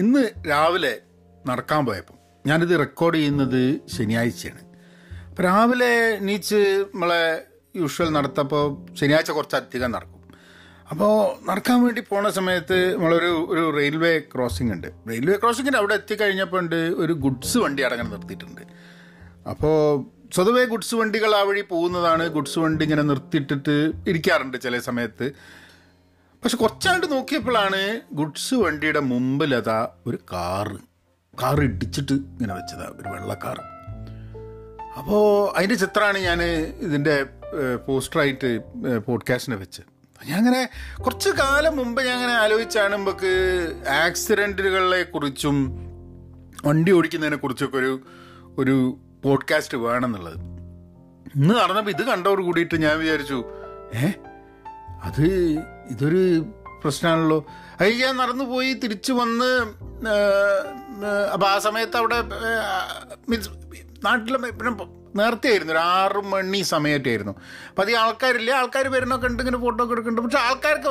ഇന്ന് രാവിലെ നടക്കാൻ പോയപ്പോൾ ഞാനിത് റെക്കോർഡ് ചെയ്യുന്നത് ശനിയാഴ്ചയാണ്. അപ്പം രാവിലെ നീച്ച് നമ്മളെ യൂഷ്വൽ നടത്തപ്പോൾ ശനിയാഴ്ച കുറച്ച് അധികം നടക്കും. അപ്പോൾ നടക്കാൻ വേണ്ടി പോണ സമയത്ത് നമ്മളൊരു ഒരു റെയിൽവേ ക്രോസിംഗ് ഉണ്ട്. റെയിൽവേ ക്രോസിങ്ങിന്റെ അവിടെ എത്തിക്കഴിഞ്ഞപ്പോൾ ഉണ്ട് ഒരു ഗുഡ്സ് വണ്ടി അടങ്ങനെ നിർത്തിയിട്ടുണ്ട്. അപ്പോൾ സ്വതവേ ഗുഡ്സ് വണ്ടികൾ ആ വഴി പോകുന്നതാണ്. ഗുഡ്സ് വണ്ടി ഇങ്ങനെ നിർത്തിയിട്ടിട്ട് ഇരിക്കാറുണ്ട് ചില സമയത്ത്. പക്ഷെ കുറച്ചായിട്ട് നോക്കിയപ്പോഴാണ് ഗുഡ്സ് വണ്ടിയുടെ മുമ്പിലതാ ഒരു കാറ്. കാർ ഇടിച്ചിട്ട് ഇങ്ങനെ വെച്ചതാ ഒരു വെള്ള കാർ അപ്പോൾ അതിന്റെ ചിത്രമാണ് ഞാൻ ഇതിന്റെ പോസ്റ്ററായിട്ട് പോഡ്കാസ്റ്റിനെ വെച്ച് ഞാൻ അങ്ങനെ കുറച്ച് കാലം മുമ്പ് ഞാൻ അങ്ങനെ ആലോചിച്ചാണ് നമുക്ക് ആക്സിഡന്റുകളെ കുറിച്ചും വണ്ടി ഓടിക്കുന്നതിനെ കുറിച്ചൊക്കെ ഒരു ഒരു പോഡ്കാസ്റ്റ് വേണമെന്നുള്ളത്. ഇന്ന് നടന്നപ്പോൾ ഇത് കണ്ടോട് കൂടിയിട്ട് ഞാൻ വിചാരിച്ചു ഏ? അത് ഇതൊരു പ്രശ്നമാണല്ലോ. അത് ഞാൻ നടന്നു പോയി തിരിച്ചു വന്ന് അപ്പം ആ സമയത്ത് അവിടെ മീൻസ് നാട്ടിലെ പിന്നെ നേരത്തെ ആയിരുന്നു ഒരു ആറ് മണി സമയത്തായിരുന്നു അപ്പം അധികം ആൾക്കാരില്ല? ആൾക്കാർ വരുന്നൊക്കെ ഉണ്ട് ഇങ്ങനെ ഫോട്ടോ ഒക്കെ എടുക്കുന്നുണ്ട്. പക്ഷെ ആൾക്കാർക്ക്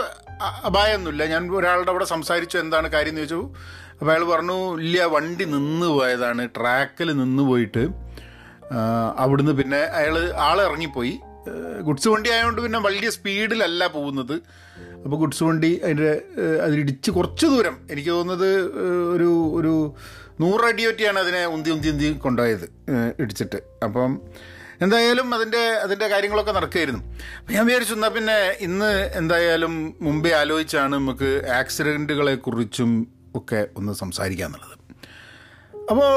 അപായമൊന്നുമില്ല. ഞാൻ ഒരാളുടെ അവിടെ സംസാരിച്ചു എന്താണ് കാര്യം എന്ന് ചോദിച്ചു. അപ്പോൾ അയാൾ പറഞ്ഞു ഇല്ല വണ്ടി നിന്ന് പോയതാണ്. ട്രാക്കിൽ നിന്ന് പോയിട്ട് അവിടുന്ന് പിന്നെ അയാൾ ആൾ ഇറങ്ങിപ്പോയി. ഗുഡ്സ് വണ്ടി ആയതുകൊണ്ട് പിന്നെ വലിയ സ്പീഡിലല്ല പോകുന്നത്. അപ്പോൾ ഗുഡ്സ് വണ്ടി അതിന്റെ അതിലിടിച്ച് കുറച്ച് ദൂരം. എനിക്ക് തോന്നുന്നത് ഒരു ഒരു നൂറടിയൊറ്റിയാണ് അതിനെ ഉന്തി ഉന്തി ഉന്തി കൊണ്ടുപോയത് ഇടിച്ചിട്ട്. അപ്പം എന്തായാലും അതിന്റെ അതിന്റെ കാര്യങ്ങളൊക്കെ നടക്കുമായിരുന്നു അപ്പം ഞാൻ വിചാരിച്ചു എന്നാൽ പിന്നെ ഇന്ന് എന്തായാലും മുമ്പേ ആലോചിച്ചാണ് നമുക്ക് ആക്സിഡന്റുകളെ കുറിച്ചും ഒക്കെ ഒന്ന് സംസാരിക്കാന്നുള്ളത്. അപ്പോൾ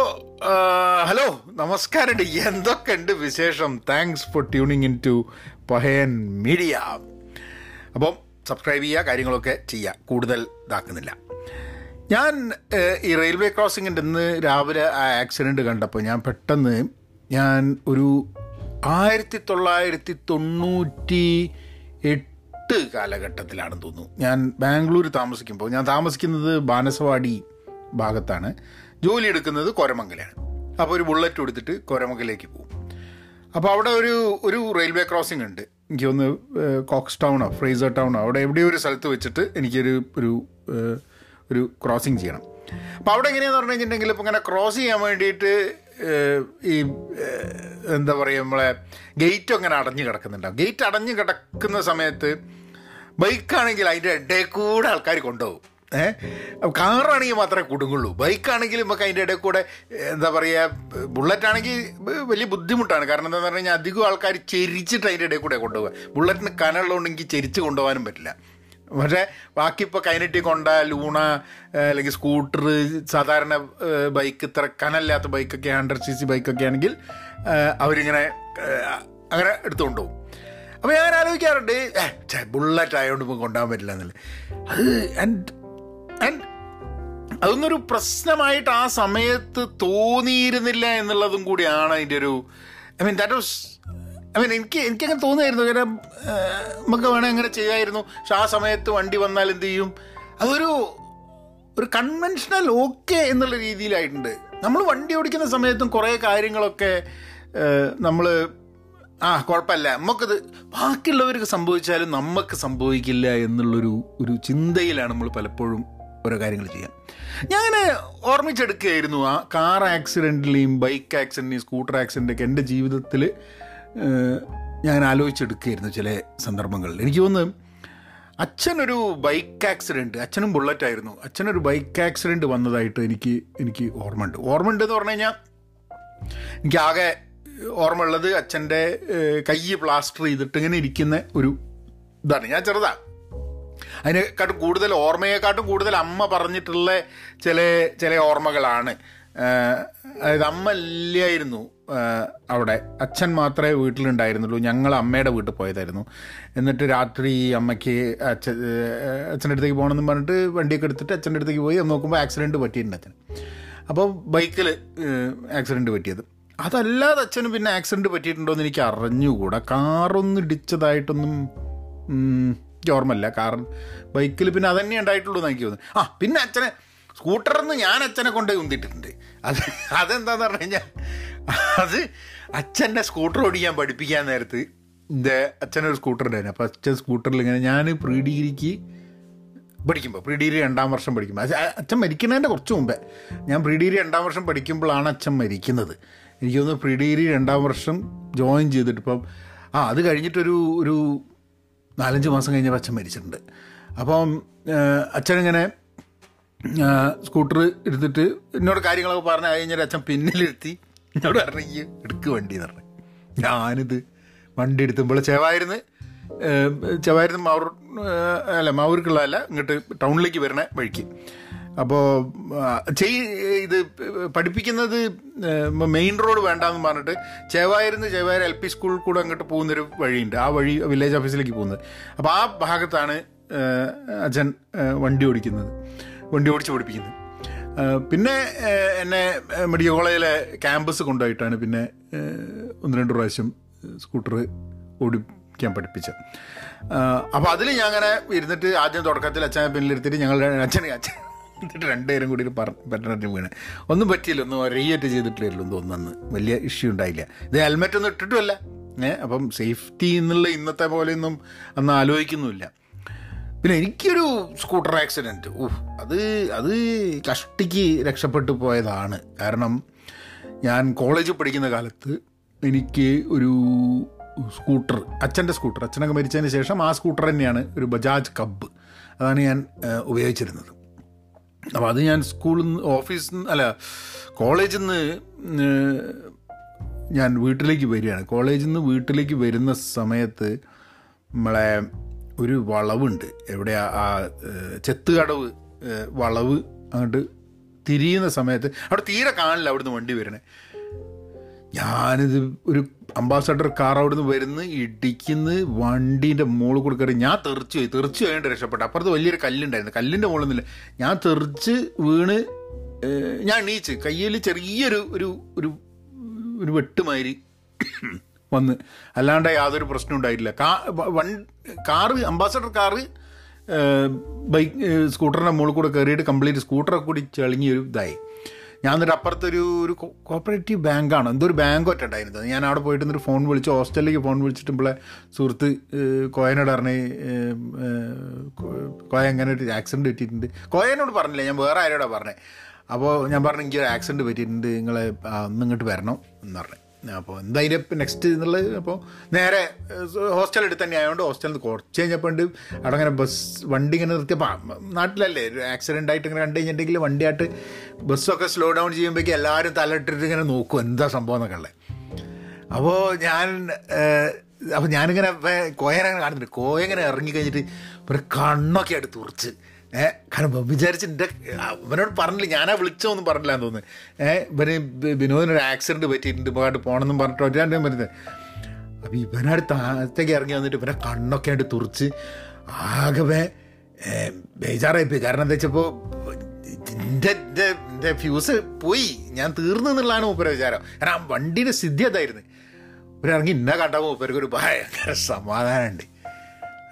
ഹലോ നമസ്കാരമുണ്ട് എന്തൊക്കെയുണ്ട് വിശേഷം? Thanks for tuning in to Pahayan media അപ്പം സബ്സ്ക്രൈബ് ചെയ്യുക കാര്യങ്ങളൊക്കെ ചെയ്യുക. കൂടുതൽ ഇതാക്കുന്നില്ല. ഞാൻ ഈ റെയിൽവേ ക്രോസിങ്ങിന്റെ ഇന്ന് രാവിലെ ആ ആക്സിഡന്റ് കണ്ടപ്പോൾ ഞാൻ പെട്ടെന്ന് ഞാൻ ഒരു ആയിരത്തി തൊള്ളായിരത്തി തൊണ്ണൂറ്റി എട്ട് കാലഘട്ടത്തിലാണെന്ന് തോന്നുന്നു. ഞാൻ ബാംഗ്ലൂർ താമസിക്കുമ്പോൾ ഞാൻ താമസിക്കുന്നത് ബാനസവാടി ഭാഗത്താണ്. ജോലി എടുക്കുന്നത് കോരമംഗലാണ് അപ്പോൾ ഒരു ബുള്ളറ്റ് എടുത്തിട്ട് കോരമംഗലേക്ക് പോകും. അപ്പോൾ അവിടെ ഒരു ഒരു റെയിൽവേ ക്രോസിംഗ് ഉണ്ട്. എനിക്ക് ഒന്ന് കോക്സ് ടൗണോ ഫ്രേസർ ടൗണോ അവിടെ എവിടെയോ ഒരു സ്ഥലത്ത് വെച്ചിട്ട് എനിക്കൊരു ഒരു ഒരു ക്രോസിങ് ചെയ്യണം. അപ്പോൾ അവിടെ എങ്ങനെയാന്ന് പറഞ്ഞു കഴിഞ്ഞിട്ടുണ്ടെങ്കിൽ ഇപ്പോൾ ഇങ്ങനെ ക്രോസ് ചെയ്യാൻ വേണ്ടിയിട്ട് ഈ എന്താ പറയുക നമ്മളെ ഗേറ്റ് അങ്ങനെ അടഞ്ഞു കിടക്കുന്നുണ്ടാവും ഗേറ്റ് അടഞ്ഞു കിടക്കുന്ന സമയത്ത് ബൈക്കാണെങ്കിൽ അതിന്റെ ഇടയിൽ കൂടെ ആൾക്കാർ കൊണ്ടുപോകും. ഏഹ് കാറാണെങ്കിൽ മാത്രമേ കുടുങ്ങുള്ളൂ. ബൈക്കാണെങ്കിൽ നമുക്ക് അതിന്റെ ഇടയിൽ കൂടെ എന്താ പറയുക ബുള്ളറ്റ് ആണെങ്കിൽ വലിയ ബുദ്ധിമുട്ടാണ്. കാരണം എന്താണെന്ന് പറഞ്ഞു കഴിഞ്ഞാൽ അധികം ആൾക്കാർ ചെരിച്ചിട്ട് അതിന്റെ ഇടയിൽ കൂടെ കൊണ്ടുപോകുക ബുള്ളറ്റിന് കനമുള്ളതുകൊണ്ടെങ്കിൽ ചെരിച്ച് കൊണ്ടുപോകാനും പറ്റില്ല. പക്ഷേ ബാക്കി ഇപ്പോൾ കൈനറ്റി കൊണ്ട ലൂണ അല്ലെങ്കിൽ സ്കൂട്ടർ സാധാരണ ബൈക്ക് ഇത്ര കനല്ലാത്ത ബൈക്കൊക്കെ ഹൺഡ്രഡ് സി സി ബൈക്കൊക്കെ ആണെങ്കിൽ അവരിങ്ങനെ അങ്ങനെ എടുത്തുകൊണ്ട് പോകും അപ്പോൾ ഞാൻ ആലോചിക്കാറുണ്ട് ബുള്ളറ്റ് ആയതുകൊണ്ട് ഇപ്പം കൊണ്ടുപോകാൻ പറ്റില്ല എന്നുള്ളത്. അത് ആൻഡ് ആൻഡ് അതൊന്നൊരു പ്രശ്നമായിട്ട് ആ സമയത്ത് തോന്നിയിരുന്നില്ല എന്നുള്ളതും കൂടിയാണ് അതിന്റെ ഒരു I mean that was I mean എനിക്ക് എനിക്കങ്ങനെ തോന്നുമായിരുന്നു. കാരണം നമുക്ക് വേണേൽ അങ്ങനെ ചെയ്യായിരുന്നു. പക്ഷെ ആ സമയത്ത് വണ്ടി വന്നാൽ എന്ത് ചെയ്യും? അതൊരു ഒരു കൺവെൻഷണൽ ഓക്കെ എന്നുള്ള രീതിയിലായിട്ടുണ്ട്. നമ്മൾ വണ്ടി ഓടിക്കുന്ന സമയത്തും കുറേ കാര്യങ്ങളൊക്കെ നമ്മൾ ആ കുഴപ്പമില്ല. നമുക്കത് ബാക്കിയുള്ളവർക്ക് സംഭവിച്ചാലും നമുക്ക് സംഭവിക്കില്ല എന്നുള്ളൊരു ഒരു ചിന്തയിലാണ് നമ്മൾ പലപ്പോഴും ഓരോ കാര്യങ്ങൾ ചെയ്യാം. ഞാൻ ഓർമ്മിച്ചെടുക്കുകയായിരുന്നു ആ കാർ ആക്സിഡന്റിലെയും ബൈക്ക് ആക്സിഡന്റിലെയും സ്കൂട്ടർ ആക്സിഡന്റൊക്കെ എന്റെ ജീവിതത്തിൽ ഞാൻ ആലോചിച്ചെടുക്കുകയായിരുന്നു ചില സന്ദർഭങ്ങളിൽ. എനിക്ക് തോന്നുന്നു അച്ഛനൊരു ബൈക്ക് ആക്സിഡന്റ് അച്ഛനും ബുള്ളറ്റായിരുന്നു. അച്ഛനൊരു ബൈക്ക് ആക്സിഡന്റ് വന്നതായിട്ട് എനിക്ക് എനിക്ക് ഓർമ്മയുണ്ട്. ഓർമ്മയുണ്ട് എന്ന് പറഞ്ഞു കഴിഞ്ഞാൽ എനിക്കാകെ ഓർമ്മ ഉള്ളത് അച്ഛന്റെ കൈ പ്ലാസ്റ്റർ ചെയ്തിട്ട് ഇങ്ങനെ ഇരിക്കുന്ന ഒരു ഇതാണ്. ഞാൻ ചെറുതാ. അതിനെക്കാട്ടും കൂടുതൽ ഓർമ്മയെക്കാട്ടും കൂടുതൽ അമ്മ പറഞ്ഞിട്ടുള്ള ചില ചില ഓർമ്മകളാണ്. അതായത് അമ്മ ഇല്ലായിരുന്നു അവിടെ. അച്ഛൻ മാത്രമേ വീട്ടിലുണ്ടായിരുന്നുള്ളൂ. ഞങ്ങൾ അമ്മയുടെ വീട്ടിൽ പോയതായിരുന്നു. എന്നിട്ട് രാത്രി അമ്മയ്ക്ക് അച്ഛൻ അച്ഛന്റെ അടുത്തേക്ക് പോകണമെന്ന് പറഞ്ഞിട്ട് വണ്ടിയൊക്കെ എടുത്തിട്ട് അച്ഛന്റെ അടുത്തേക്ക് പോയി. നോക്കുമ്പോൾ ആക്സിഡന്റ് പറ്റിയിട്ടുണ്ട് അച്ഛൻ അപ്പോൾ ബൈക്കിൽ ആക്സിഡന്റ് പറ്റിയത്. അതല്ലാതെ അച്ഛന് പിന്നെ ആക്സിഡന്റ് പറ്റിയിട്ടുണ്ടോ എന്ന് എനിക്ക് അറിഞ്ഞുകൂടാ. കാറൊന്നും ഇടിച്ചതായിട്ടൊന്നും എനിക്ക് ഓർമ്മയില്ല കാരണം ബൈക്കിൽ പിന്നെ അതന്നെ ഉണ്ടായിട്ടുള്ളൂ എന്ന് എനിക്ക് തോന്നുന്നു. ആ പിന്നെ അച്ഛനെ സ്കൂട്ടറിൽ നിന്ന് ഞാൻ അച്ഛനെ കൊണ്ട് ഉന്തിയിട്ടുണ്ട് അത് അതെന്താന്ന് പറഞ്ഞു കഴിഞ്ഞാൽ അത് അച്ഛന്റെ സ്കൂട്ടർ ഓടിക്കാൻ പഠിപ്പിക്കാൻ നേരത്ത് എന്റെ അച്ഛനൊരു സ്കൂട്ടർ ഉണ്ടായിരുന്നു. അപ്പോൾ അച്ഛൻ സ്കൂട്ടറിൽ ഇങ്ങനെ ഞാൻ പ്രീ ഡിഗ്രിക്ക് പഠിക്കുമ്പോൾ പ്രീ ഡിഗ്രി രണ്ടാം വർഷം പഠിക്കുമ്പോൾ അച്ഛൻ മരിക്കുന്നതിന്റെ കുറച്ച് മുമ്പേ ഞാൻ പ്രീ ഡിഗ്രി രണ്ടാം വർഷം പഠിക്കുമ്പോഴാണ് അച്ഛൻ മരിക്കുന്നത്. എനിക്ക് തോന്നുന്നു പ്രീ ഡിഗ്രി രണ്ടാം വർഷം ജോയിൻ ചെയ്തിട്ട് ഇപ്പം ആ അത് കഴിഞ്ഞിട്ടൊരു ഒരു നാലഞ്ച് മാസം കഴിഞ്ഞപ്പോൾ അച്ഛൻ മരിച്ചിട്ടുണ്ട്. അപ്പം അച്ഛനിങ്ങനെ സ്കൂട്ടർ എടുത്തിട്ട് എന്നോട് കാര്യങ്ങളൊക്കെ പറഞ്ഞു കഴിഞ്ഞാൽ അച്ഛൻ പിന്നിലിരുത്തി എന്നോട് പറഞ്ഞു ഈ എടുക്ക് വണ്ടി എന്ന് പറഞ്ഞു. ഞാനിത് വണ്ടി എടുത്തുമ്പോൾ ചെവായിരുന്നു ചെവായിരുന്നു മാവൂർ അല്ല മാവൂർക്കുള്ളതല്ല ഇങ്ങോട്ട് ടൗണിലേക്ക് വരണ വഴിക്ക്. അപ്പോൾ ചെയ് ഇത് പഠിപ്പിക്കുന്നത് മെയിൻ റോഡ് വേണ്ടാന്ന് പറഞ്ഞിട്ട് ചേവായിരുന്നു ചേവായൂർ എൽ പി സ്കൂളിൽ കൂടെ അങ്ങോട്ട് പോകുന്നൊരു വഴിയുണ്ട്. ആ വഴി വില്ലേജ് ഓഫീസിലേക്ക് പോകുന്നത്. അപ്പോൾ ആ ഭാഗത്താണ് അച്ഛൻ വണ്ടി ഓടിക്കുന്നത്. വണ്ടി ഓടിച്ച് പഠിപ്പിക്കുന്നത് പിന്നെ എന്നെ മെഡിക്കൽ കോളേജിലെ ക്യാമ്പസ് കൊണ്ടുപോയിട്ടാണ് പിന്നെ ഒന്ന് രണ്ട് പ്രാവശ്യം സ്കൂട്ടർ ഓടിക്കാൻ പഠിപ്പിച്ചത്. അപ്പോൾ അതിൽ ഞാൻ അങ്ങനെ ഇരുന്നിട്ട് ആദ്യം തുടക്കത്തിൽ അച്ഛനെ പിന്നിലിരുത്തിയിട്ട് ഞങ്ങൾ അച്ഛനെ അച്ഛൻ എന്നിട്ട് രണ്ടുപേരും കൂടി പറ്റണത്തിന് വീണ്. ഒന്നും പറ്റിയില്ല ഒന്നും ഒരേറ്റ് ചെയ്തിട്ടില്ലല്ലോ തോന്നുന്നു വലിയ ഇഷ്യൂ ഉണ്ടായില്ല. ഇത് ഹെൽമെറ്റ് ഒന്നും ഇട്ടിട്ടുമല്ല. ഏഹ് അപ്പം സേഫ്റ്റി എന്നുള്ള ഇന്നത്തെ പോലെയൊന്നും അന്ന് ആലോചിക്കുന്നുമില്ല. പിന്നെ എനിക്കൊരു സ്കൂട്ടർ ആക്സിഡന്റ് ഊഹ് അത് അത് കഷ്ടിക്ക് രക്ഷപ്പെട്ടു പോയതാണ്. കാരണം ഞാൻ കോളേജിൽ പഠിക്കുന്ന കാലത്ത് എനിക്ക് ഒരു സ്കൂട്ടർ അച്ഛന്റെ സ്കൂട്ടർ അച്ഛനൊക്കെ മരിച്ചതിന് ശേഷം ആ സ്കൂട്ടർ തന്നെയാണ് ഒരു ബജാജ് കബ്ബ് അതാണ് ഞാൻ ഉപയോഗിച്ചിരുന്നത്. അപ്പോൾ അത് ഞാൻ സ്കൂളിൽ നിന്ന് ഓഫീസിൽ നിന്ന് അല്ല കോളേജിൽ നിന്ന് ഞാൻ വീട്ടിലേക്ക് വരികയാണ്. കോളേജിൽ നിന്ന് വീട്ടിലേക്ക് വരുന്ന സമയത്ത് നമ്മളെ ഒരു വളവുണ്ട്. എവിടെ ആ ചെത്ത് ചെത്തുകടവ് വളവ് അങ്ങോട്ട് തിരിയുന്ന സമയത്ത് അവിടെ തീരെ കാണില്ല അവിടുന്ന് വണ്ടി വരണേ. ഞാനിത് ഒരു അംബാസഡർ കാർ അവിടെ നിന്ന് വരുന്ന് ഇടിക്കുന്ന വണ്ടീന്റെ മുകളിൽ കൂടെ കയറി ഞാൻ തെറിച്ച് പോയി. തെറിച്ച് കഴിഞ്ഞിട്ട് രക്ഷപ്പെട്ടു. അപ്പുറത്ത് വലിയൊരു കല്ലുണ്ടായിരുന്നു. കല്ലിന്റെ മുകളിൽ ഞാൻ തെറിച്ച് വീണ് ഞാൻ എണീച്ച് കയ്യിൽ ചെറിയൊരു ഒരു ഒരു ഒരു വെട്ടുമാതിരി വന്ന്. അല്ലാണ്ട് യാതൊരു പ്രശ്നം ഉണ്ടായിട്ടില്ല. കാ one car Ambassador car bike സ്കൂട്ടറിന്റെ മുകളിൽ കൂടെ കയറിയിട്ട് കംപ്ലീറ്റ് സ്കൂട്ടറൊക്കെ കൂടി ചെളിഞ്ഞൊരു ഇതായി. ഞാൻ എന്നിട്ട് അപ്പുറത്തൊരു ഒരു കോപ്പറേറ്റീവ് ബാങ്കാണ്. എന്തോ ഒരു ബാങ്ക് ഒറ്റ ഉണ്ടായിരുന്നത് ഞാൻ അവിടെ പോയിട്ട് ഒരു ഫോൺ വിളിച്ച് ഹോസ്റ്റലിലേക്ക് ഫോൺ വിളിച്ചിട്ട് നമ്മളെ സുഹൃത്ത് കോയനോട് പറഞ്ഞ് കോയ അങ്ങനെ ഒരു ആക്സിഡന്റ് പറ്റിയിട്ടുണ്ട്. കോയനോട് പറഞ്ഞില്ല. ഞാൻ വേറെ ആരോടാണ് പറഞ്ഞത് അപ്പോൾ ഞാൻ പറഞ്ഞു എനിക്ക് ഒരു ആക്സിഡന്റ് പറ്റിയിട്ടുണ്ട് നിങ്ങൾ ഇങ്ങോട്ട് വരണം എന്ന് പറഞ്ഞു. അപ്പോൾ എന്തായാലും നെക്സ്റ്റ് എന്നുള്ളത് അപ്പോൾ നേരെ ഹോസ്റ്റൽ എടുത്ത് തന്നെ ആയതുകൊണ്ട് ഹോസ്റ്റലിൽ നിന്ന് കുറച്ച് കഴിഞ്ഞപ്പോൾ ഉണ്ട് അവിടെ അങ്ങനെ ബസ് വണ്ടി ഇങ്ങനെ നിർത്തിയപ്പോൾ നാട്ടിലല്ലേ ഒരു ആക്സിഡന്റ് ആയിട്ട് ഇങ്ങനെ കണ്ടു കഴിഞ്ഞിട്ടുണ്ടെങ്കിൽ വണ്ടിയായിട്ട് ബസ്സൊക്കെ സ്ലോ ഡൗൺ ചെയ്യുമ്പോഴേക്കും എല്ലാവരും തലയിട്ടിട്ട് ഇങ്ങനെ നോക്കും എന്താ സംഭവം എന്നൊക്കെ ഉള്ളത് അപ്പോൾ ഞാൻ അപ്പോൾ ഞാനിങ്ങനെ കോയനെ കാണുന്നുണ്ട്. കോയ ഇങ്ങനെ ഇറങ്ങി കഴിഞ്ഞിട്ട് ഒരു കണ്ണൊക്കെ എടുത്ത് തുറച്ച് ഏഹ് കാരണം വിചാരിച്ച് എന്റെ ഇവനോട് പറഞ്ഞില്ല. ഞാനാ വിളിച്ചോന്നും പറഞ്ഞില്ല എന്ന് തോന്നുന്നു. ഏഹ് ഇവന് വിനോദിനൊരു ആക്സിഡന്റ് പറ്റിയിട്ടുണ്ട്. അങ്ങോട്ട് പോകണമെന്നും പറഞ്ഞിട്ട് ഒരാന്റെ വരുന്നത് അപ്പോൾ ഇവനോട് താഴത്തേക്ക് ഇറങ്ങി വന്നിട്ട് ഇവനെ കണ്ണൊക്കെ ആയിട്ട് തുറച്ച് ആകെ ബേജാറായിപ്പോയി. കാരണം എന്താ വെച്ചപ്പോൾ എന്റെ എന്റെ എന്റെ ഫ്യൂസ് പോയി. ഞാൻ തീർന്നു എന്നുള്ളതാണ് മൂപ്പര വിചാരം. കാരണം ആ വണ്ടിയുടെ സ്ഥിതി അതായിരുന്നു. ഇവരിറങ്ങി ഇന്ന കണ്ട മൂപ്പർക്ക് ഒരു ഭയങ്കര സമാധാനമുണ്ട്.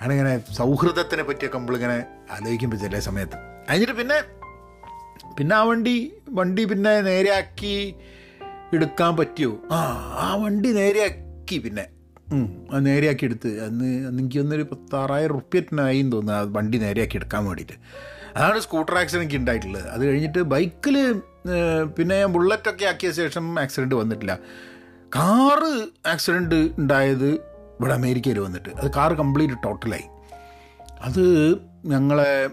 ആണിങ്ങനെ സൗഹൃദത്തിനെ പറ്റിയൊക്കെ നമ്മളിങ്ങനെ ആലോചിക്കുമ്പോൾ ചില സമയത്ത്. കഴിഞ്ഞിട്ട് പിന്നെ പിന്നെ ആ വണ്ടി വണ്ടി പിന്നെ നേരെയാക്കി എടുക്കാൻ പറ്റിയോ? ആ ആ വണ്ടി നേരെയാക്കി പിന്നെ. അത് നേരെയാക്കി എടുത്ത്. അന്ന് അന്ന് എനിക്ക് ഒന്നൊരു പത്താറായിരം റുപ്യറ്റിനായി തോന്നുന്നു ആ വണ്ടി നേരെയാക്കി എടുക്കാൻ വേണ്ടിയിട്ട്. അതാണ് സ്കൂട്ടർ ആക്സിഡന്റ് എനിക്ക് ഉണ്ടായിട്ടുള്ളത്. അത് കഴിഞ്ഞിട്ട് ബൈക്കിൽ പിന്നെ ഞാൻ ബുള്ളറ്റൊക്കെ ആക്കിയ ശേഷം ആക്സിഡന്റ് വന്നിട്ടില്ല. കാറ് ആക്സിഡന്റ് ഉണ്ടായത് ഇവിടെ അമേരിക്കയിൽ വന്നിട്ട്. അത് കാറ് കംപ്ലീറ്റ് ടോട്ടലായി. അത് ഞങ്ങളെ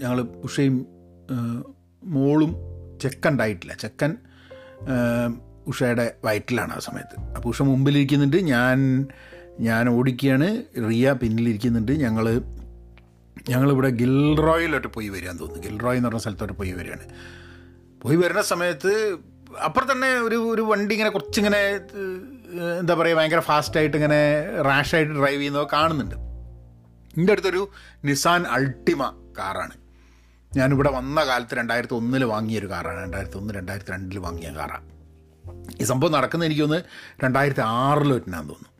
ഞങ്ങൾ ഉഷയും മോളും ചെക്കൻ ഉണ്ടായിട്ടില്ല. ചെക്കൻ ഉഷയുടെ വയറ്റിലാണ് ആ സമയത്ത്. അപ്പോൾ ഉഷ മുമ്പിലിരിക്കുന്നുണ്ട്. ഞാൻ ഞാൻ ഓടിക്കുകയാണ്. റിയ പിന്നിലിരിക്കുന്നുണ്ട്. ഞങ്ങൾ ഞങ്ങളിവിടെ ഗിൽറോയിലോട്ട് പോയി വരികയാൻ തോന്നുന്നു. ഗിൽറോയ് എന്ന് പറഞ്ഞ സ്ഥലത്തോട്ട് പോയി വരികയാണ്. പോയി വരുന്ന സമയത്ത് അപ്പുറം തന്നെ ഒരു ഒരു വണ്ടി ഇങ്ങനെ കുറച്ചിങ്ങനെ എന്താ പറയുക ഭയങ്കര ഫാസ്റ്റായിട്ട് ഇങ്ങനെ റാഷായിട്ട് ഡ്രൈവ് ചെയ്യുന്നത് കാണുന്നുണ്ട്. എന്റെ അടുത്തൊരു നിസാൻ അൾട്ടിമ കാറാണ്. ഞാനിവിടെ വന്ന കാലത്ത് രണ്ടായിരത്തി ഒന്നിൽ വാങ്ങിയൊരു കാറാണ്. രണ്ടായിരത്തി ഒന്ന് രണ്ടായിരത്തി രണ്ടിൽ വാങ്ങിയ കാറാണ് ഈ സംഭവം നടക്കുന്നത് എനിക്കൊന്ന് രണ്ടായിരത്തി ആറിൽ വരുന്നാന്ന് തോന്നുന്നു.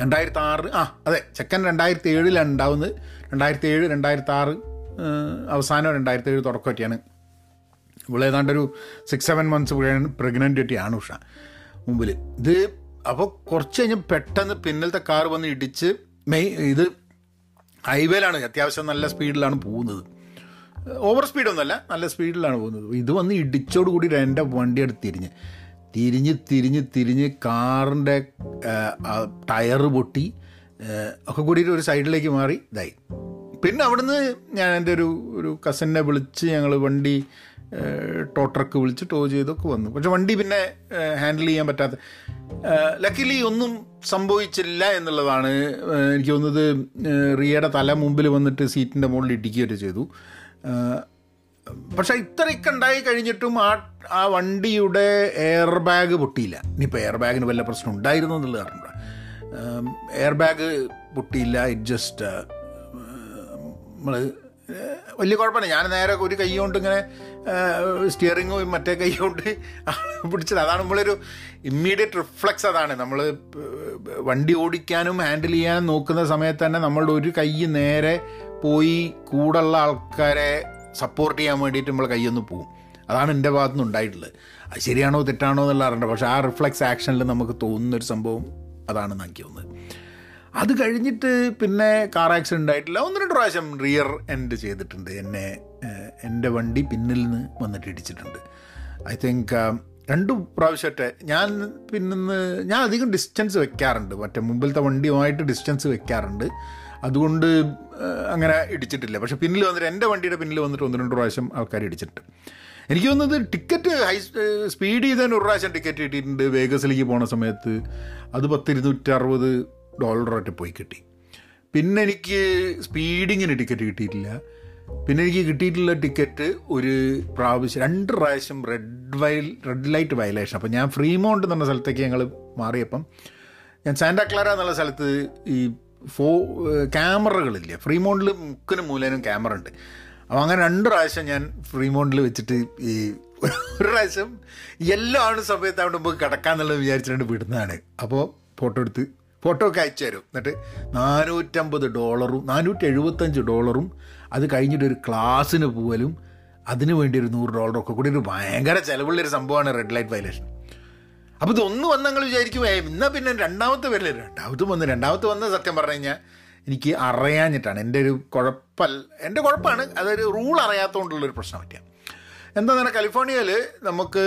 രണ്ടായിരത്തി ആറ് ആ അതെ ചെക്കൻ രണ്ടായിരത്തി ഏഴിലാണ് ഉണ്ടാവുന്നത്. രണ്ടായിരത്തി ഏഴ് രണ്ടായിരത്തി ആറ് അവസാനം രണ്ടായിരത്തി ഏഴ് തുടക്കമൊക്കെയാണ് ഇവിടെ ഏതാണ്ടൊരു സിക്സ് സെവൻ മന്ത്സ് പ്രഗ്നന്റ് ആണ് ഉഷ മുമ്പിൽ ഇത് അപ്പോൾ കുറച്ച് കഴിഞ്ഞ് പെട്ടെന്ന് പിന്നിലത്തെ കാർ വന്ന് ഇടിച്ച് മെയ് ഇത് ഹൈവേയിലാണ് അത്യാവശ്യം നല്ല സ്പീഡിലാണ് പോകുന്നത്. ഓവർ സ്പീഡൊന്നുമല്ല നല്ല സ്പീഡിലാണ് പോകുന്നത്. ഇത് വന്ന് ഇടിച്ചോട് കൂടി എന്റെ വണ്ടി എടുത്ത് തിരിഞ്ഞ് തിരിഞ്ഞ് തിരിഞ്ഞ് തിരിഞ്ഞ് കാറിന്റെ ടയർ പൊട്ടി ഒക്കെ കൂടിയിട്ട് ഒരു സൈഡിലേക്ക് മാറി ഇതായി. പിന്നെ അവിടുന്ന് ഞാൻ എന്റെ ഒരു ഒരു കസിനെ വിളിച്ച് ഞങ്ങൾ വണ്ടി ടോ ട്രക്ക് വിളിച്ച് ടോ ചെയ്തൊക്കെ വന്നു. പക്ഷെ വണ്ടി പിന്നെ ഹാൻഡിൽ ചെയ്യാൻ പറ്റാത്ത ലക്കിലി ഒന്നും സംഭവിച്ചില്ല എന്നുള്ളതാണ് എനിക്ക് തോന്നുന്നത് റിയയുടെ തല മുമ്പിൽ വന്നിട്ട് സീറ്റിന്റെ മുകളിൽ ഇടിക്കുകയൊക്കെ ചെയ്തു. പക്ഷേ ഇത്രയൊക്കെ ഉണ്ടായി കഴിഞ്ഞിട്ടും ആ ആ വണ്ടിയുടെ എയർ ബാഗ് പൊട്ടിയില്ല. ഇനിയിപ്പോൾ എയർ ബാഗിന് വല്ല പ്രശ്നം ഉണ്ടായിരുന്നു എന്നുള്ളത് കാരണം എയർ ബാഗ് പൊട്ടിയില്ല ഇറ്റ് ജസ്റ്റ് നമ്മൾ വലിയ കുഴപ്പമില്ല. ഞാൻ നേരെ ഒരു കൈ കൊണ്ട് ഇങ്ങനെ സ്റ്റിയറിങ്ങും മറ്റേ കൈ കൊണ്ട് പിടിച്ചത്. അതാണ് നമ്മളൊരു ഇമ്മീഡിയറ്റ് റിഫ്ലക്സ് അതാണ്. നമ്മൾ വണ്ടി ഓടിക്കാനും ഹാൻഡിൽ ചെയ്യാനും നോക്കുന്ന സമയത്ത് തന്നെ നമ്മളുടെ ഒരു കൈ നേരെ പോയി കൂടുള്ള ആൾക്കാരെ സപ്പോർട്ട് ചെയ്യാൻ വേണ്ടിയിട്ട് നമ്മൾ കൈയൊന്ന് പോകും അതാണ് എന്റെ ഭാഗത്തു നിന്ന് ഉണ്ടായിട്ടുള്ളത്. അത് ശരിയാണോ തെറ്റാണോ എന്നുള്ള അറിയണ്ട പക്ഷേ ആ റിഫ്ലക്സ് ആക്ഷനിൽ നമുക്ക് തോന്നുന്നൊരു സംഭവം അതാണെന്ന് എനിക്ക് തോന്നുന്നത്. അത് കഴിഞ്ഞിട്ട് പിന്നെ കാർ ആക്സിഡന്റ് ആയിട്ടില്ല. ഒന്ന് രണ്ട് പ്രാവശ്യം റിയർ എൻഡ് ചെയ്തിട്ടുണ്ട്. എന്നെ എന്റെ വണ്ടി പിന്നിൽ നിന്ന് വന്നിട്ട് ഇടിച്ചിട്ടുണ്ട്. ഐ തിങ്ക് രണ്ടു പ്രാവശ്യമൊക്കെ ഞാൻ പിന്നെ ഞാൻ അധികം ഡിസ്റ്റൻസ് വെക്കാറുണ്ട്. മറ്റേ മുമ്പിലത്തെ വണ്ടിയുമായിട്ട് ഡിസ്റ്റൻസ് വെക്കാറുണ്ട്. അതുകൊണ്ട് അങ്ങനെ ഇടിച്ചിട്ടില്ല. പക്ഷെ പിന്നിൽ വന്നിട്ട് എന്റെ വണ്ടിയുടെ പിന്നിൽ വന്നിട്ട് ഒന്ന് രണ്ട് പ്രാവശ്യം ആൾക്കാർ ഇടിച്ചിട്ടുണ്ട്. എനിക്ക് തോന്നുന്നത് ടിക്കറ്റ് ഹൈ സ്പീഡ് ചെയ്തതിന് ഒരു പ്രാവശ്യം ടിക്കറ്റ് കിട്ടിയിട്ടുണ്ട്. വേഗസിലേക്ക് പോണ സമയത്ത്. അത് പത്ത് ഇരുന്നൂറ്റി അറുപത് ഡോളറായിട്ട് പോയി കിട്ടി. പിന്നെ എനിക്ക് സ്പീഡിങ്ങിന് ടിക്കറ്റ് കിട്ടിയിട്ടില്ല. പിന്നെ എനിക്ക് കിട്ടിയിട്ടുള്ള ടിക്കറ്റ് ഒരു പ്രാവശ്യം രണ്ട് പ്രാവശ്യം red while red light violation അപ്പോൾ ഞാൻ ഫ്രീമൗണ്ട് എന്ന് സ്ഥലത്തേക്ക് ഞങ്ങൾ മാറിയപ്പം ഞാൻ സാന്റാ ക്ലാര എന്നുള്ള സ്ഥലത്ത് ഈ ഫോ ക്യാമറകളില്ല ഫ്രീമൗണ്ടിൽ മുക്കിനും മൂലേനും ക്യാമറ ഉണ്ട്. അപ്പോൾ അങ്ങനെ രണ്ട് പ്രാവശ്യം ഞാൻ ഫ്രീ ഫ്രീമൗണ്ടിൽ വെച്ചിട്ട് ഈ ഒരു പ്രാവശ്യം എല്ലാം ആണ് സമയത്ത് അവിടെ മുമ്പ് കിടക്കാന്നുള്ളത് വിചാരിച്ചിട്ടുണ്ട് വിടുന്നതാണ്. അപ്പോൾ ഫോട്ടോ എടുത്ത് ഫോട്ടോ ഒക്കെ അയച്ചു തരും. എന്നിട്ട് നാനൂറ്റമ്പത് ഡോളറും നാനൂറ്റി എഴുപത്തഞ്ച് ഡോളറും അത് കഴിഞ്ഞിട്ട് ഒരു ക്ലാസ്സിന് പോവലും അതിന് വേണ്ടി ഒരു നൂറ് ഒക്കെ കൂടി ഒരു ഭയങ്കര ചിലവുള്ളൊരു സംഭവമാണ് റെഡ് ലൈറ്റ് വയലേഷൻ അപ്പോൾ ഇതൊന്ന് വന്ന് നിങ്ങൾ വിചാരിക്കും ഇന്ന പിന്നെ രണ്ടാമത്തെ വരില്ല രണ്ടാമത്തെ വന്ന് രണ്ടാമത്തെ വന്ന് സത്യം പറഞ്ഞു കഴിഞ്ഞാൽ എനിക്ക് അറിയാഞ്ഞിട്ടാണ്. എന്റെ ഒരു കുഴപ്പമല്ല എന്റെ കുഴപ്പമാണ്. അതൊരു റൂൾ അറിയാത്തതുകൊണ്ടുള്ളൊരു പ്രശ്നം പറ്റിയ. എന്താ പറഞ്ഞാൽ കാലിഫോർണിയയിൽ നമുക്ക്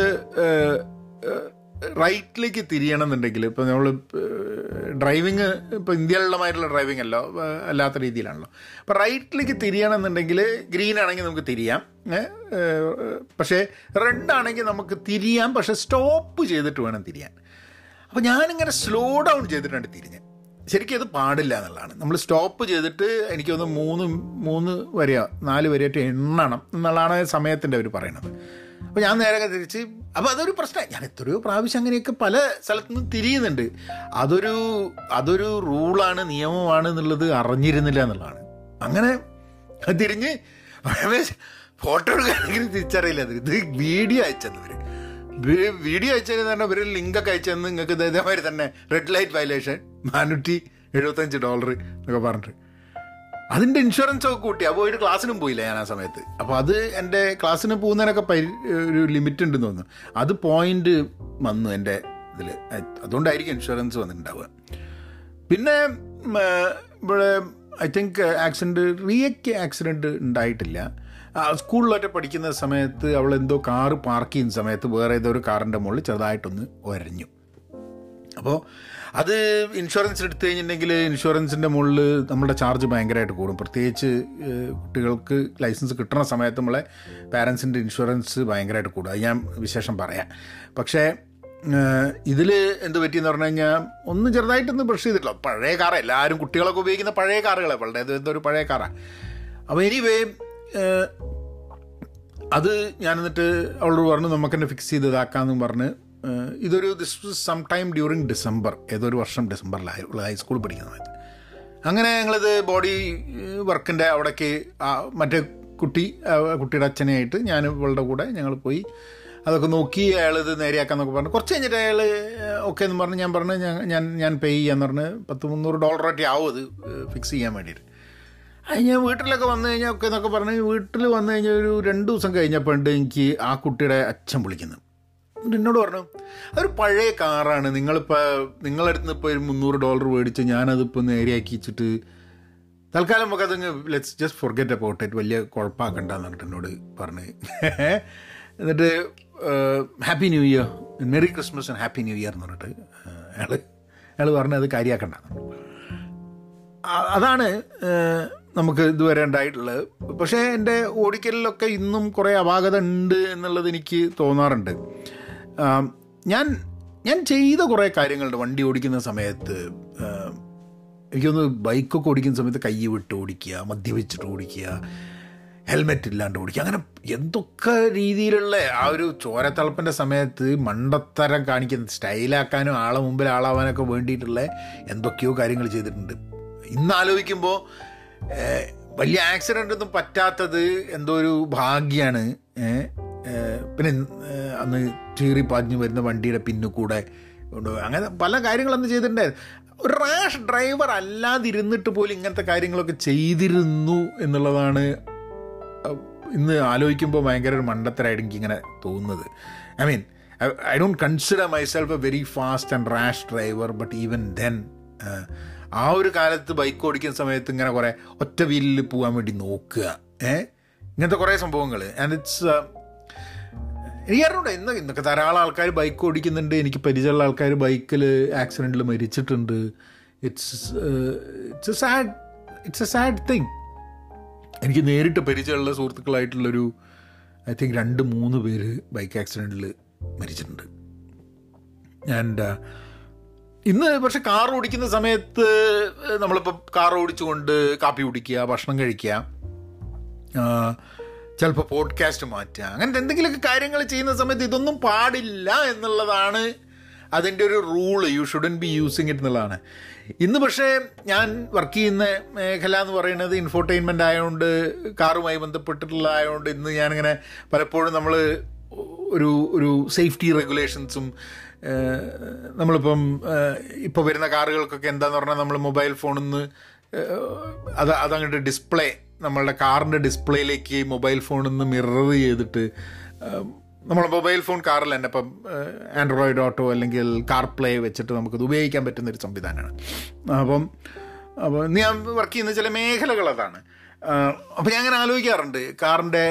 റൈറ്റിലേക്ക് തിരിയണം എന്നുണ്ടെങ്കിൽ ഇപ്പോൾ നമ്മൾ ഡ്രൈവിങ് ഇപ്പോൾ ഇന്ത്യയിലുള്ളമായിട്ടുള്ള ഡ്രൈവിംഗ് അല്ല അല്ലാത്ത രീതിയിലാണല്ലോ. അപ്പോൾ റൈറ്റിലേക്ക് തിരിയണം എന്നുണ്ടെങ്കിൽ ഗ്രീൻ ആണെങ്കിൽ നമുക്ക് തിരിയാം പക്ഷേ റെഡ് ആണെങ്കിൽ നമുക്ക് തിരിയാം പക്ഷേ സ്റ്റോപ്പ് ചെയ്തിട്ട് വേണം തിരിയാൻ. അപ്പോൾ ഞാനിങ്ങനെ സ്ലോ ഡൗൺ ചെയ്തിട്ടാണ് തിരിഞ്ഞത്. ശരിക്കും അത് പാടില്ല എന്നുള്ളതാണ്. നമ്മൾ സ്റ്റോപ്പ് ചെയ്തിട്ട് എനിക്ക് തോന്നുന്നു മൂന്ന് മൂന്ന് വരെയോ നാല് വരെയായിട്ട് എണ്ണണം എന്നുള്ളതാണ് സമയത്തിന്റെ അവർ പറയണത്. അപ്പോൾ ഞാൻ നേരെ തിരിച്ച് അപ്പോൾ അതൊരു പ്രശ്നം. ഞാൻ എത്രയോ പ്രാവശ്യം അങ്ങനെയൊക്കെ പല സ്ഥലത്തു നിന്നും തിരിയുന്നുണ്ട്. അതൊരു അതൊരു റൂളാണ് നിയമമാണ് എന്നുള്ളത് അറിഞ്ഞിരുന്നില്ല എന്നുള്ളതാണ്. അങ്ങനെ തിരിഞ്ഞ് ഫോട്ടോ എടുക്കുകയാണെങ്കിൽ തിരിച്ചറിയില്ല. ഇത് വീഡിയോ അയച്ചെന്നവർ വീഡിയോ അയച്ചതെന്ന് പറഞ്ഞാൽ ഇവർ ലിങ്കൊക്കെ അയച്ചെന്ന് നിങ്ങൾക്ക് ഇതേമാതിരി തന്നെ. റെഡ് ലൈറ്റ് വയലേഷൻ നാനൂറ്റി എഴുപത്തഞ്ച് ഡോളർ എന്നൊക്കെ പറഞ്ഞിട്ട്. അതിന്റെ ഇൻഷുറൻസ് ഒക്കെ കൂട്ടി. അപ്പോൾ ഒരു ക്ലാസ്സിനും പോയില്ല ഞാൻ ആ സമയത്ത്. അപ്പോൾ അത് എന്റെ ക്ലാസ്സിന് പോകുന്നതിനൊക്കെ പരി ഒരു ലിമിറ്റ് ഉണ്ടെന്ന് തോന്നുന്നു. അത് പോയിന്റ് വന്നു എന്റെ ഇതിൽ അതുകൊണ്ടായിരിക്കും ഇൻഷുറൻസ് വന്നിട്ടുണ്ടാവുക. പിന്നെ ഇവിടെ ഐ തിങ്ക് ആക്സിഡന്റ് റിയയ്ക്ക് ആക്സിഡന്റ് ഉണ്ടായിട്ടില്ല. സ്കൂളിലൊക്കെ പഠിക്കുന്ന സമയത്ത് അവൾ എന്തോ കാറ് പാർക്ക് ചെയ്യുന്ന സമയത്ത് വേറെ ഏതോ ഒരു കാറിന്റെ മുകളിൽ ചെറുതായിട്ടൊന്ന് ഒരഞ്ഞു. അപ്പോൾ അത് ഇൻഷുറൻസ് എടുത്തു കഴിഞ്ഞിട്ടുണ്ടെങ്കിൽ ഇൻഷുറൻസിന്റെ മുകളിൽ നമ്മുടെ ചാർജ് ഭയങ്കരമായിട്ട് കൂടും. പ്രത്യേകിച്ച് കുട്ടികൾക്ക് ലൈസൻസ് കിട്ടുന്ന സമയത്ത് നമ്മളെ പാരൻസിന്റെ ഇൻഷുറൻസ് ഭയങ്കരമായിട്ട് കൂടും. അത് ഞാൻ വിശേഷം പറയാം. പക്ഷേ ഇതിൽ എന്ത് പറ്റിയെന്ന് പറഞ്ഞു കഴിഞ്ഞാൽ ഒന്ന് ചെറുതായിട്ടൊന്ന് ബ്രഷ് ചെയ്തിട്ടില്ല. പഴയ കാറ എല്ലാവരും കുട്ടികളൊക്കെ ഉപയോഗിക്കുന്ന പഴയ കാറുകളെ വളരെ എന്തൊരു പഴയ കാറാണ് അപ്പോൾ എനിവേ അത് ഞാൻ എന്നിട്ട് അവളോട് പറഞ്ഞു നമുക്ക് തന്നെ ഫിക്സ് ചെയ്ത് ഇതാക്കാമെന്നും പറഞ്ഞ് ഇതൊരു this some time during December ഏതൊരു വർഷം ഡിസംബറിലായി ഹൈസ്കൂളിൽ പഠിക്കുന്ന സമയത്ത് അങ്ങനെ ഞങ്ങളിത് ബോഡി വർക്കിന്റെ അവിടേക്ക് മറ്റേ കുട്ടി കുട്ടിയുടെ അച്ഛനെയായിട്ട് ഞാൻ ഇവളുടെ കൂടെ ഞങ്ങൾ പോയി. അതൊക്കെ നോക്കി അയാൾ ഇത് നേരെയാക്കാന്നൊക്കെ പറഞ്ഞു. കുറച്ച് കഴിഞ്ഞിട്ട് അയാൾ ഓക്കെ എന്ന് പറഞ്ഞ് ഞാൻ പറഞ്ഞു ഞാൻ ഞാൻ പേ ചെയ്യാന്ന് പറഞ്ഞ് പത്ത് മുന്നൂറ് ഡോളറായിട്ട് ആവും അത് ഫിക്സ് ചെയ്യാൻ വേണ്ടിയിട്ട്. അത് ഞാൻ വീട്ടിലൊക്കെ വന്നു കഴിഞ്ഞാൽ ഒക്കെ എന്നൊക്കെ പറഞ്ഞ് വീട്ടിൽ വന്നു കഴിഞ്ഞാൽ ഒരു രണ്ട് ദിവസം കഴിഞ്ഞപ്പോൾ ഉണ്ട് എനിക്ക് ആ കുട്ടിയുടെ അച്ഛൻ വിളിക്കുന്നത് എന്നിട്ട് എന്നോട് പറഞ്ഞു അതൊരു പഴയ കാറാണ്. നിങ്ങളിപ്പോൾ നിങ്ങളടുത്ത് ഇപ്പോൾ ഒരു മുന്നൂറ് ഡോളർ മേടിച്ച് ഞാനതിപ്പോൾ നേരെയാക്കി വെച്ചിട്ട് തൽക്കാലം നമുക്ക് അതങ്ങ് let's just forget about it വലിയ കുഴപ്പമാക്കണ്ട എന്നിട്ട് എന്നോട് പറഞ്ഞ്. എന്നിട്ട് happy new year merry Christmas and happy new year എന്ന് പറഞ്ഞിട്ട് അയാൾ അയാൾ പറഞ്ഞത് അത് കാര്യമാക്കണ്ട അതാണ് നമുക്ക് ഇതുവരെ ഉണ്ടായിട്ടുള്ളത്. പക്ഷേ എന്റെ ഓടിക്കലിലൊക്കെ ഇന്നും കുറേ അപാകത ഉണ്ട് എന്നുള്ളത് എനിക്ക് തോന്നാറുണ്ട്. ഞാൻ ഞാൻ ചെയ്ത കുറേ കാര്യങ്ങളുണ്ട്. വണ്ടി ഓടിക്കുന്ന സമയത്ത് എനിക്കൊന്ന് ബൈക്കൊക്കെ ഓടിക്കുന്ന സമയത്ത് കൈ വിട്ട് ഓടിക്കുക മദ്യപിച്ചിട്ട് ഓടിക്കുക ഹെൽമെറ്റ് ഇല്ലാണ്ട് ഓടിക്കുക അങ്ങനെ എന്തൊക്കെ രീതിയിലുള്ള ആ ഒരു ചോരത്തളപ്പിന്റെ സമയത്ത് മണ്ടത്തരം കാണിക്കുന്ന സ്റ്റൈലാക്കാനും ആളെ മുമ്പിൽ ആളാവാനൊക്കെ വേണ്ടിയിട്ടുള്ള എന്തൊക്കെയോ കാര്യങ്ങൾ ചെയ്തിട്ടുണ്ട്. ഇന്ന് ആലോചിക്കുമ്പോൾ വലിയ ആക്സിഡന്റ് ഒന്നും പറ്റാത്തത് എന്തോ ഒരു ഭാഗ്യമാണ് പിന്നെ അന്ന് ചീറി പാഞ്ഞു വരുന്ന വണ്ടിയുടെ പിന്നു കൂടെ അങ്ങനെ പല കാര്യങ്ങളന്ന് ചെയ്തിട്ടുണ്ടായിരുന്നു ഒരു റാഷ് ഡ്രൈവർ അല്ലാതിരുന്നിട്ട് പോലും ഇങ്ങനത്തെ കാര്യങ്ങളൊക്കെ ചെയ്തിരുന്നു എന്നുള്ളതാണ് ഇന്ന് ആലോചിക്കുമ്പോൾ ഭയങ്കര ഒരു മണ്ടത്തരായിട്ട് എനിക്ക് ഇങ്ങനെ തോന്നുന്നത്. I mean I don't consider myself a very fast and rash driver but even then ആ ഒരു കാലത്ത് ബൈക്ക് ഓടിക്കുന്ന സമയത്ത് ഇങ്ങനെ കുറേ ഒറ്റ വീലിൽ പോകാൻ വേണ്ടി നോക്കുക. ഏഹ് ഇങ്ങനത്തെ കുറേ സംഭവങ്ങൾ ആൻഡ് ഇറ്റ്സ് എനിക്കറിഞ്ഞൂടെ ഇന്ന് ഇന്നൊക്കെ ധാരാളം ആൾക്കാർ ബൈക്ക് ഓടിക്കുന്നുണ്ട്. എനിക്ക് പരിചയമുള്ള ആൾക്കാർ ബൈക്കിൽ ആക്സിഡന്റിൽ മരിച്ചിട്ടുണ്ട്. It's it's a sad it's a sad thing എനിക്ക് നേരിട്ട് പരിചയമുള്ള സുഹൃത്തുക്കളായിട്ടുള്ളൊരു ഐ തിങ്ക് രണ്ട് മൂന്ന് പേര് ബൈക്ക് ആക്സിഡന്റിൽ മരിച്ചിട്ടുണ്ട്. ആൻഡ് ഇന്ന് പക്ഷെ കാർ ഓടിക്കുന്ന സമയത്ത് നമ്മളിപ്പോൾ കാർ ഓടിച്ചുകൊണ്ട് കാപ്പി കുടിക്കുക ഭക്ഷണം കഴിക്കുക. ചിലപ്പോൾ പോഡ്കാസ്റ്റ് മാറ്റുക. അങ്ങനത്തെ എന്തെങ്കിലുമൊക്കെ കാര്യങ്ങൾ ചെയ്യുന്ന സമയത്ത് ഇതൊന്നും പാടില്ല എന്നുള്ളതാണ് അതിന്റെ ഒരു rule you shouldn't be using it എന്നുള്ളതാണ്. ഇന്ന് പക്ഷേ ഞാൻ വർക്ക് ചെയ്യുന്ന മേഖല എന്ന് പറയുന്നത് ഇൻഫോർടൈൻമെന്റ് ആയതുകൊണ്ട് കാറുമായി ബന്ധപ്പെട്ടിട്ടുള്ളതായതുകൊണ്ട് ഇന്ന് ഞാനിങ്ങനെ പലപ്പോഴും നമ്മൾ ഒരു ഒരു സേഫ്റ്റി റെഗുലേഷൻസും നമ്മളിപ്പം ഇപ്പോൾ വരുന്ന കാറുകൾക്കൊക്കെ എന്താന്ന് പറഞ്ഞാൽ നമ്മൾ മൊബൈൽ ഫോണിൽ നിന്ന് അത് അതങ്ങോട്ട് ഡിസ്പ്ലേ നമ്മളുടെ കാറിന്റെ ഡിസ്പ്ലേയിലേക്ക് മൊബൈൽ ഫോണിൽ നിന്ന് മിറർ ചെയ്തിട്ട് നമ്മളെ മൊബൈൽ ഫോൺ കാറിൽ തന്നെ ഇപ്പം ആൻഡ്രോയിഡ് ഓട്ടോ അല്ലെങ്കിൽ കാർ പ്ലേ വെച്ചിട്ട് നമുക്കത് ഉപയോഗിക്കാൻ പറ്റുന്ന ഒരു സംവിധാനമാണ്. അപ്പം അപ്പോൾ ഞാൻ വർക്ക് ചെയ്യുന്ന ചില മേഖലകൾ അതാണ്. അപ്പോൾ ഞാൻ അങ്ങനെ ആലോചിക്കാറുണ്ട്. കാറിന്റെ